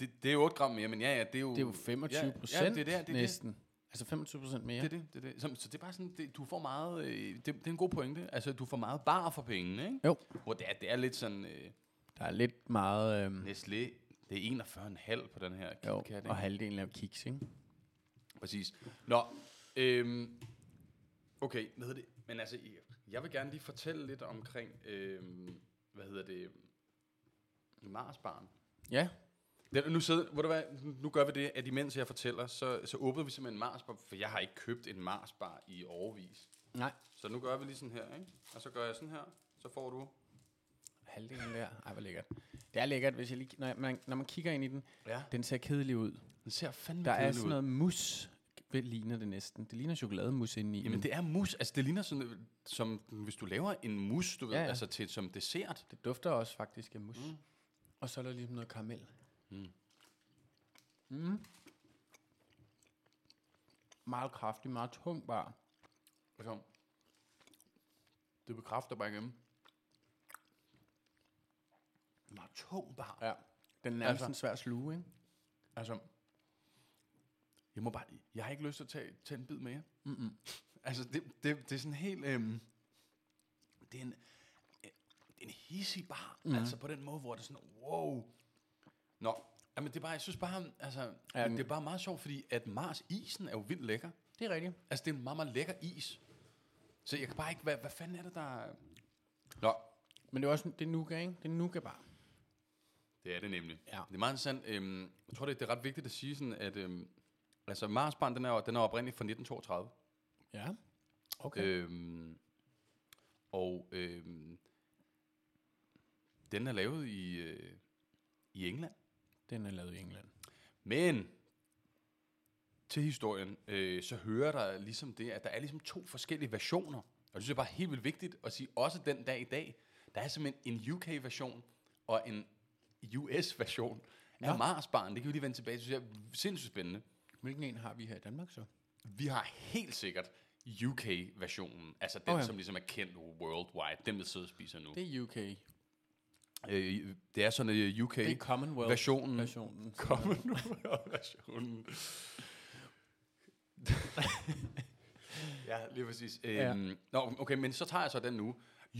Det, det er 8 gram mere, men ja, ja, det er jo... det er jo 25 ja, procent ja, det er det, det, er det. næsten. Altså 25 procent mere. Det er det, det, er det. Så, så det er bare sådan, det, du får meget, øh, det, det er en god pointe. Altså, du får meget bar for pengene, ikke? Jo. Hvor det er, det er lidt sådan, øh, Der er lidt meget... Øhm, Nestlé, det er 41,5 på den her jo, KitKat, ikke? og halvdelen af kiks, ikke? Præcis. Nå, øhm, okay, hvad hedder det? Men altså, jeg vil gerne lige fortælle lidt omkring, øhm, hvad hedder det, Marsbarn. Ja. Det, nu, sidder, du hvad, nu gør vi det, at imens jeg fortæller, så, så åbner vi simpelthen en Marsbar, for jeg har ikke købt en Marsbar i overvis. Nej. Så nu gør vi lige sådan her, ikke? Og så gør jeg sådan her, så får du... Halvdelen der. Ej, hvor lækkert. Det er lækkert, hvis jeg lige, når, jeg, man, når man kigger ind i den. Ja. Den ser kedelig ud. Den ser fandme Der er sådan ud. noget mus. Hvad ligner det næsten? Det ligner chokolademus indeni. Jamen men det er mus, altså det ligner sådan, som hvis du laver en mus, du ved, Ja, ja. altså til, som dessert. det dufter også faktisk af mus. Mm. Og så er der ligesom noget karamel. Mm. Meget kraftig, meget tung bar. Altså, det bekræfter bare igennem. Meget tung bar. Ja. Den er nærmest Altså- en svær sluge, ikke? Altså, jeg må bare, jeg har ikke lyst til at tage, tage en bid mere. Mm-mm. Altså, det, det, det er sådan helt, øhm, det er en, en hissig bar. Mm. Altså på den måde, hvor det er sådan, wow. Nå, jamen det er bare, jeg synes bare, altså, Ja, det er bare meget sjovt, fordi at Mars isen er jo vildt lækker. Det er rigtigt. Altså, det er en meget, meget lækker is. Så jeg kan bare ikke, hvad, hvad fanden er det, der... er- Nå, Men det er også det er nougat, ikke? Det er nougat bar. Det er det nemlig. Ja. Det er meget interessant. Øhm, jeg tror, det, det er ret vigtigt at sige sådan, at øhm, altså Marsbarn, den er, den er oprindeligt fra 1932. Ja. Okay. Øhm, og øhm, den er lavet i, øh, i England. Den er lavet i England. Men til historien, øh, så hører der ligesom det, at der er ligesom to forskellige versioner. Og det synes jeg bare er helt vildt vigtigt at sige, også den dag i dag, der er simpelthen en UK-version og en US-version af Nå. Marsbarn. Det kan vi lige vende tilbage til. Det synes jeg er sindssygt spændende. Hvilken en har vi her i Danmark så? Vi har helt sikkert UK-versionen, altså den, Okay. okay. som ligesom er kendt worldwide, den vi sidder og spiser nu. Det er UK. Øh, det er sådan en UK Det er Commonwealth versionen. versionen. Commonwealth-versionen. ja, lige præcis. Ja. Øhm, nå, okay, men så tager jeg så den nu.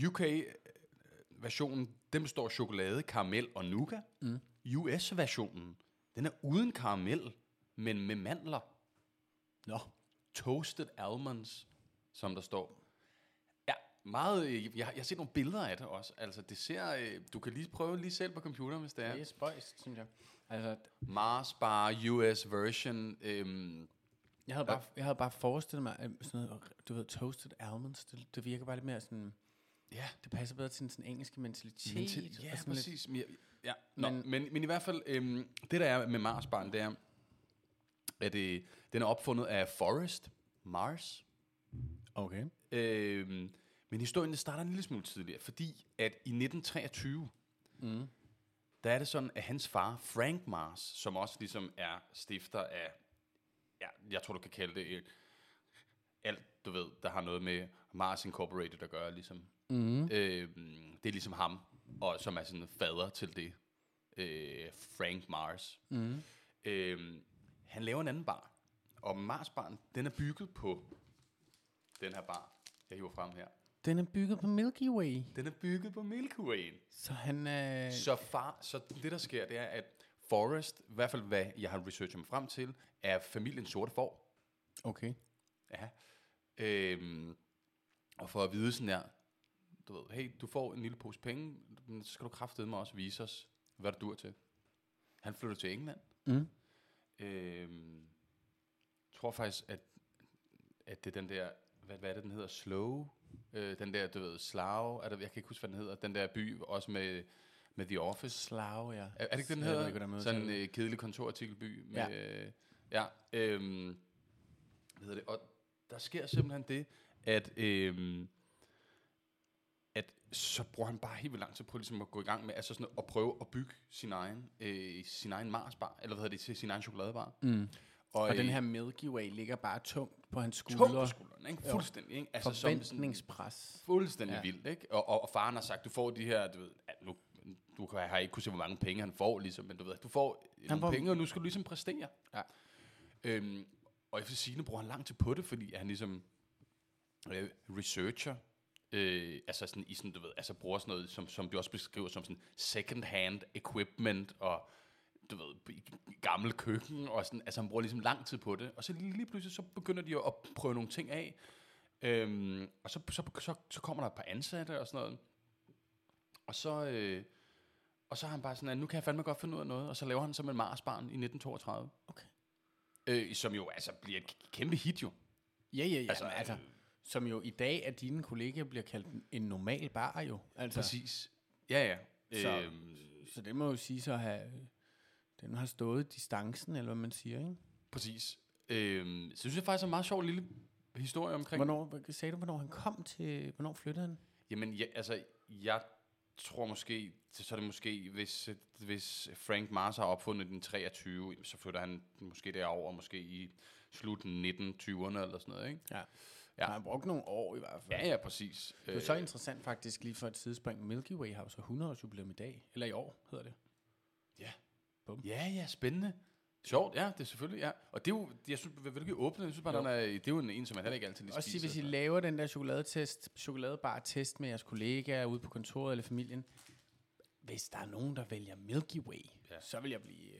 UK-versionen, den består af chokolade, karamel og nougat. Mm. US-versionen, den er uden karamel, men med mandler. Nå. Toasted almonds, som der står. Ja, meget, øh, jeg, har- jeg har set nogle billeder af det også. Altså, det ser, øh, du kan lige prøve lige selv på computeren, hvis det er. Det er spøjst, synes jeg. Altså, Mars Bar US version. Øhm, jeg havde, bare, jeg havde bare forestillet mig, at sådan noget, du ved, toasted almonds, det, det virker bare lidt mere sådan, ja, det passer bedre til den sådan engelske mentalitet. men til, og ja sådan lidt- præcis. Men, ja, Nå, Men- men, men, i hvert fald, øhm, det der er med Mars Bar, det er, at øh, den er opfundet af Forrest Mars. Okay. Øhm, men historien det starter en lille smule tidligere, fordi at i 1923, Mm. der er det sådan, at hans far, Frank Mars, som også ligesom er stifter af, ja, jeg tror du kan kalde det et, alt, du ved, der har noget med Mars Incorporated at gøre, ligesom. Mm. Øh, det er ligesom ham, og som er sådan fader til det. Øh, Frank Mars. Mm. Øh, han laver en anden bar, og Mars Barn, den er bygget på den her bar, jeg hiver frem her. Den er bygget på Milky Way. Den er bygget på Milky Way. Så han er... Så, far, så det, der sker, det er, at Forrest, i hvert fald hvad jeg har researchet mig frem til, er familien sorte får. Okay. Ja. Øhm, og for at vide sådan der, du ved, hey, du får en lille pose penge, men så skal du kraftedeme også vise os, hvad du dur til. Han flytter til England. Mm. Øhm, tror faktisk, at, at det er den der, hvad, hvad er det, den hedder? Slow? Øh, den der, du ved, Slough, er det, jeg kan ikke huske, hvad den hedder. Den der by, også med, med The Office. Slav, ja. Er, er det ikke den hedder? ikke, man Sådan en øh, kedelig kontorartikelby. Med, Ja. Øh, ja øhm, hvad hedder det? Og der sker simpelthen det, at, øhm, at så bruger han bare helt vildt lang tid på ligesom at gå i gang med altså sådan at prøve at bygge sin egen, øh, sin egen Marsbar, eller hvad hedder det, til sin egen chokoladebar. Mm. Og den øh, her Milky Way ligger bare tungt på hans skuldre. på skulderen, ikke? Fuldstændig, ikke? Altså som sådan, Forventningspres. fuldstændig Ja. vildt, ikke? Og, og, og faren har sagt, du får de her, du ved, nu, du kan, har ikke kunne se, hvor mange penge han får, ligesom, men du ved, du får nogle får- penge, og nu skal du ligesom præstere. Ja. Øhm, og efter sigende bruger han lang tid på det, fordi han ligesom øh, researcher, øh, altså sådan i sådan, du ved, altså bruger sådan noget, som, som du også beskriver som sådan second hand equipment, og du ved, b- gammel køkken, og sådan, altså han bruger ligesom lang tid på det, og så lige, lige pludselig, så begynder de at prøve nogle ting af, øhm, og så, så, så, så kommer der et par ansatte og sådan noget, og så, øh, og så har han bare sådan, at nu kan jeg fandme godt finde ud af noget, og så laver han som en Marsbarn i 1932. Okay. Øh, som jo altså bliver et kæmpe hit jo. Ja, ja, ja. Altså, Altså, altså, som jo i dag af dine kollegaer bliver kaldt en- normal bar jo. Altså, Præcis. Ja, ja. Så- Øhm, Så det må jo sige så at have... Den har stået distancen, eller hvad man siger, ikke? præcis. Øhm, så synes jeg faktisk er en meget sjov lille historie omkring. Hvornår, sagde du, hvornår han kom til... Hvornår flyttede han? Jamen, ja, altså, jeg tror måske, så er det måske, hvis, hvis Frank Mars har opfundet den 23, jamen, så flytter han måske derover, måske i slut 1920'erne eller sådan noget, ikke? Ja. Ja. Han har brugt nogle år i hvert fald. Ja, ja, præcis. Det er så interessant faktisk lige for et tidsspring. Milky Way har jo så 100 års jubilæum i dag. Eller i år, hedder det. Ja. Bum. Ja, ja, spændende. Sjovt, ja, det er selvfølgelig, ja. Og det er jo, jeg synes, vil du ikke åbne? Jeg synes bare, den er, det er jo en, en, som man heller ikke altid lige Og sige, spiser. hvis I laver den der chokoladetest, chokoladebar-test med jeres kollegaer ude på kontoret eller familien, hvis der er nogen, der vælger Milky Way, Ja. så vil jeg blive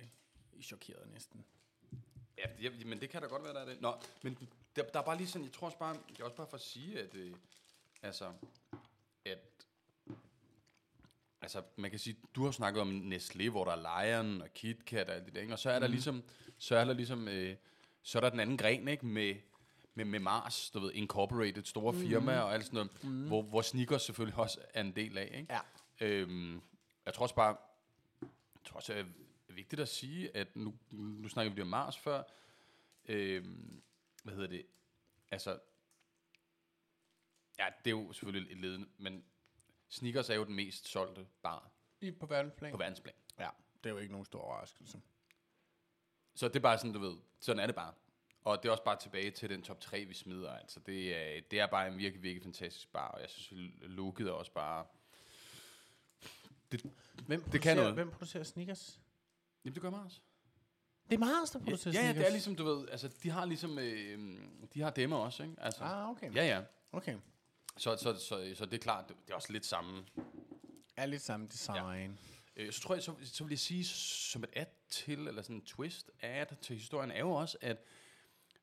øh, chokeret næsten. Ja, det, men det kan da godt være, der er det. Nå, men der, der er bare lige sådan, jeg tror også bare, det er også bare for at sige, at, øh, altså, altså, man kan sige, du har snakket om Nestlé, hvor der er Lion og KitKat og alt det der, ikke? og så er der ligesom, så er der ligesom, øh, så er der den anden gren, ikke, med, med, med Mars, du ved, Incorporated, store mm. firmaer og alt sådan noget, mm. hvor, hvor sneakers selvfølgelig også er en del af, ikke? Ja. Øhm, jeg tror også bare, jeg tror også, det er vigtigt at sige, at nu, nu snakker vi om Mars før, øhm, hvad hedder det, altså, ja, det er jo selvfølgelig et led, men sneakers er jo den mest solgte bar I på verdensplan. på verdensplan. Ja, det er jo ikke nogen stor overraskelse. Så det er bare sådan, du ved, sådan er det bare. Og det er også bare tilbage til den top 3, vi smider. Altså, det er, det er bare en virkelig, virkelig fantastisk bar, og jeg synes, looket er også bare... Hvem kan producerer, noget. Hvem producerer sneakers? Jamen, det gør Mars. Det er Mars, der producerer Ja, ja, sneakers. det er ligesom, du ved, altså, de har ligesom, øh, de har demmer også, ikke? Altså, Ah, okay. Ja, ja. Okay. Så, så, så, så det er klart, det, det er også lidt samme. Er lidt samme design. Øh, så tror jeg, så, så vil jeg sige, som et add til, eller sådan en twist add til historien, er jo også, at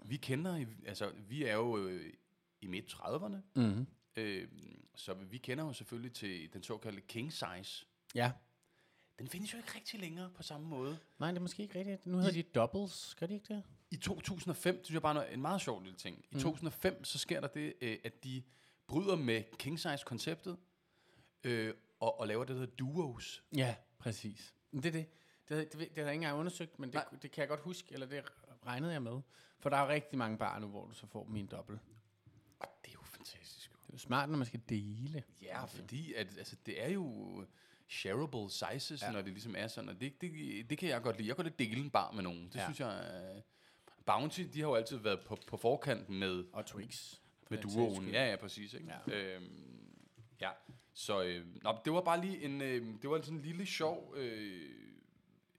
vi kender, i- altså, vi er jo øh, i midt 30'erne, Mm-hmm. øh, så vi kender jo selvfølgelig til den såkaldte king size. Ja. Den findes jo ikke rigtig længere på samme måde. Nej, det er måske ikke rigtigt. Nu hedder de doubles. Gør de ikke det? I 2005, synes jeg bare er en meget sjov lille ting. I Mm. 2005, så sker der det, øh, at de bryder med king size konceptet øh, og, og laver det, der hedder duos. Ja, præcis. Men Det er det. Det, det, det, det har jeg ikke engang undersøgt, men det, Nej. det kan jeg godt huske, eller det regnede jeg med. For der er jo rigtig mange barer nu, hvor du så får en dobbelt. Og det er jo fantastisk. Det er jo smart, når man skal dele. Ja, fordi at, altså, det er jo shareable sizes, ja. Når det ligesom er sådan, og det, det, det kan jeg godt lide. Jeg kan godt lide dele en bar med nogen. Det ja. Synes jeg... Øh, Bounty, de har jo altid været på, på forkanten med, Og Twix. Med duoen. Ja, ja, præcis. Ikke? Ja. Øhm, ja. Så øh, nå, det var bare lige en, øh, det var sådan en lille sjov øh,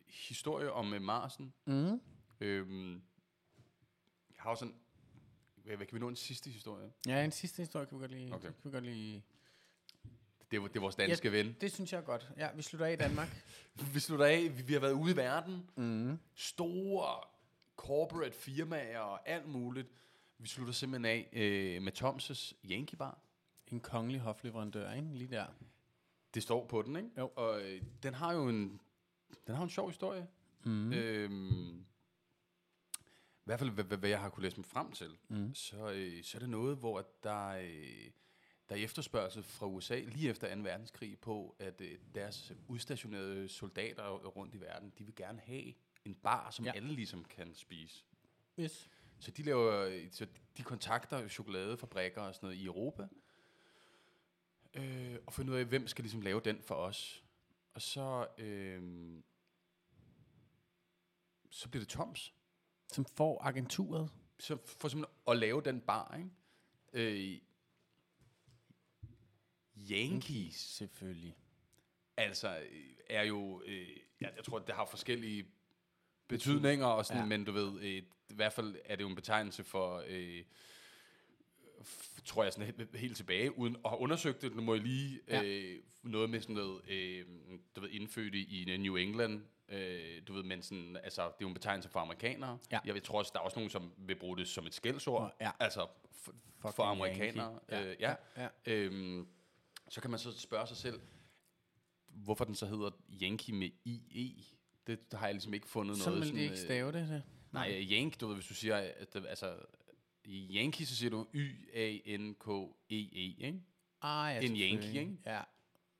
historie om øh, Marsen. Mm. Øhm, jeg har jo sådan, hvad, hvad kan vi nå en sidste historie? Ja, en sidste historie kan vi godt lige... Okay. Kan vi godt lige Det var, det er vores danske ja. ven. det synes jeg godt. Ja, vi slutter af i Danmark. Vi slutter af, vi, vi har været ude i verden. mm. Store corporate firmaer og alt muligt. Vi slutter simpelthen af øh, med Tomses Yankee Bar. En kongelig hofleverandør, ikke? Lige der. Det står på den, ikke? Jo. Og øh, den har jo en, den har en sjov historie. Mm. Øhm, I hvert fald, hvad, hvad, hvad jeg har kunne læse mig frem til, Mm. så, øh, så er det noget, hvor der, øh, der er efterspørgsel fra USA lige efter 2. verdenskrig på, at øh, deres udstationerede soldater rundt i verden, de vil gerne have en bar, som. Ja. alle ligesom kan spise. Yes. Så de laver, så de kontakter chokoladefabrikker og sådan noget i Europa, øh, og finder ud af, hvem skal ligesom lave den for os. Og så, øh, så bliver det Toms. Som får agenturet. Så for simpelthen at lave den bar, ikke? Øh, Yankees, Selvfølgelig. altså, øh, er jo, øh, jeg, jeg tror, det har forskellige betydninger, og sådan, ja. Men du ved, øh, i hvert fald er det jo en betegnelse for, øh, f- tror jeg sådan helt, helt tilbage, uden at have undersøgt det, nu må jeg lige Ja. øh, noget med sådan noget, øh, du ved, indfødt i i New England, øh, du ved, men sådan, altså, det er jo en betegnelse for amerikanere. Ja. Jeg tror også, der er også nogen, som vil bruge det som et skældsord, ja. altså for, for amerikanere. Yankee. Øh, ja. ja. Øhm, så kan man så spørge sig selv, hvorfor den så hedder Yankee med IE. Det, har jeg ligesom ikke fundet Så noget vil de ikke øh, stave det til. Nej, øh, Yank, du ved, hvis du siger, at det, altså, i Yankee, så siger du Y-A-N-K-E-E, ikke? Ah, ja, En Yankee, ikke? Ja.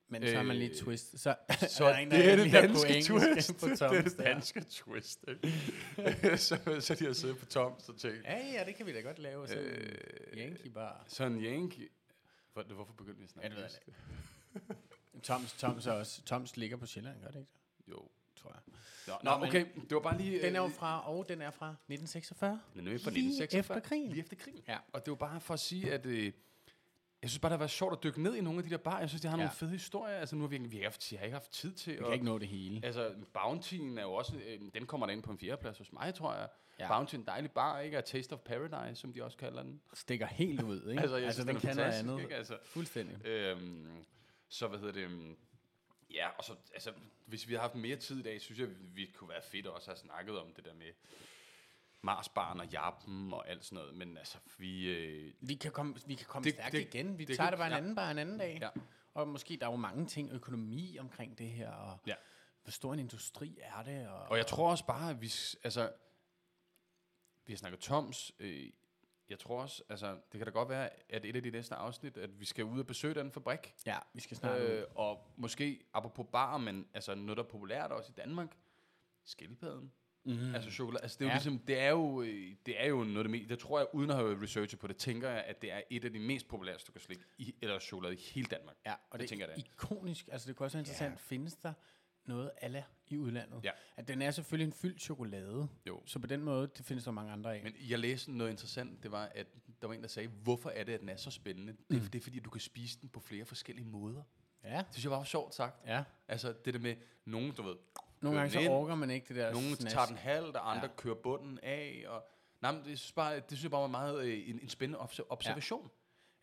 Men så har man lige Øh, twist. Så, Så er der en, der det er det danske twist. På det er det der. danske twist, ikke? så, så de har siddet på Toms og tænkt, Ja, ja, det kan vi da godt lave. Sådan Øh, øh, Yankee bar. sådan Yankee... Hvor, hvorfor begyndte vi at snakke? Ja, det ved jeg? Toms, Toms, er også, Toms ligger på Sjælland, gør det ikke? Jo. Tror jeg. Nå, Nå, nå men- okay, det var bare lige... Den er jo øh, fra, og den er fra 1946. Den er jo fra Lige 1946. efter krigen. Lige efter krigen. Ja. Og det var bare for at sige, at... Øh, jeg synes bare, det har været sjovt at dykke ned i nogle af de der bar. Jeg synes, de har Ja. nogle fede historier. Altså, nu har vi, ikke- vi har, haft, jeg har ikke haft tid til Vi at... kan ikke nå det hele. Altså, Bountyen er jo også... Øh, den kommer der ind på en fjerdeplads hos mig, tror jeg. Ja. Ja. Bounty er en dejlig bar, ikke? A Taste of Paradise, som de også kalder den. Stikker helt ud, ikke? Altså, jeg altså synes, den den er kan noget andet. ikke? Altså, Fuldstændig. Øhm, så hvad hedder det? Ja, og så, altså, hvis vi havde haft mere tid i dag, synes jeg, vi kunne være fedt også at have snakket om det der med Marsbarn og Jappen og alt sådan noget. Men altså, vi... Øh, Vi kan komme, vi kan komme Det- stærkt det- igen. Vi det tager det bare en ja. anden, bare en anden dag. Ja. Og måske, der er jo mange ting, økonomi omkring det her, og Ja. hvor stor en industri er det. Og, og jeg tror også bare, at vi... Altså, vi har snakket Toms. Øh, jeg tror også, altså, det kan da godt være, at et af de næste afsnit, at vi skal ud og besøge den fabrik. Ja, vi skal snart øh, og måske, apropos bar, men altså noget, der er populært også i Danmark. Skildpadden. mm. Altså chokolade, altså det er jo Ja. ligesom, det er jo, øh, det er jo noget af det mest, det tror jeg, uden at have researchet på det, tænker jeg, at det er et af de mest populære stykker slik, i, eller chokolade i hele Danmark. Ja, og Det det, tænker er jeg da. ikonisk. Altså, det kunne også være interessant. Ja. Findes der noget alla i udlandet? Ja. At den er selvfølgelig en fyldt chokolade. Jo. Så på den måde, det findes der mange andre af. Men jeg læste noget interessant, det var, at der var en, der sagde, hvorfor er det, at den er så spændende? Det, er, det er, fordi du kan spise den på flere forskellige måder. ja, Det synes jeg var sjovt sagt. ja. Altså det der med, nogen, du ved, Nogle gange så orker man ikke det der snask. tager den halvt, og andre Ja. ja. kører bunden af, og Nej, men det synes, bare, det synes jeg bare var meget øh, en, en spændende obs- observation.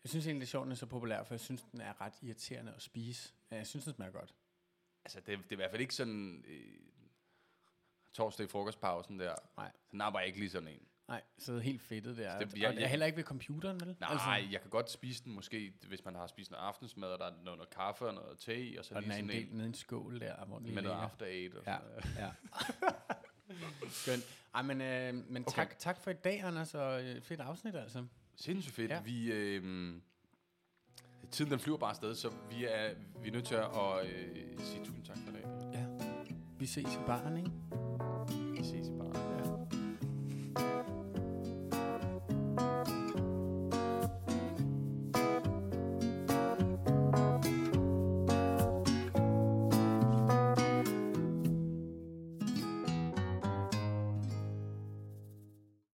Jeg synes egentlig, det er sjovt, den er så populær, for jeg synes, den er ret irriterende at spise. Ja, Jeg synes, den smager godt. Altså, det, det er i hvert fald ikke sådan... Øh, torsdag i frokostpausen der. Nej. Den er bare ikke lige sådan en. Nej, så helt fedtet der. Det- Det, jeg- og jeg, jeg- er heller ikke ved computeren, vel? Nej, altså, jeg kan godt spise den måske, hvis man har spist noget aftensmad, og der er noget, noget kaffe og noget te, og så og lige er en sådan del nede i en skål der, hvor den lige med noget after eight. Og Ja, sådan ja. Skønt. Ej, men, øh, men Okay. tak, tak for i dag, Anders, og øh, fedt afsnit, altså. Sindssygt fedt. Ja. Vi, øh, tiden den flyver bare afsted, så vi er, vi er nødt til at øh, sige tusind tak for i dag. Ja. Vi ses i baren, ikke? Vi ses i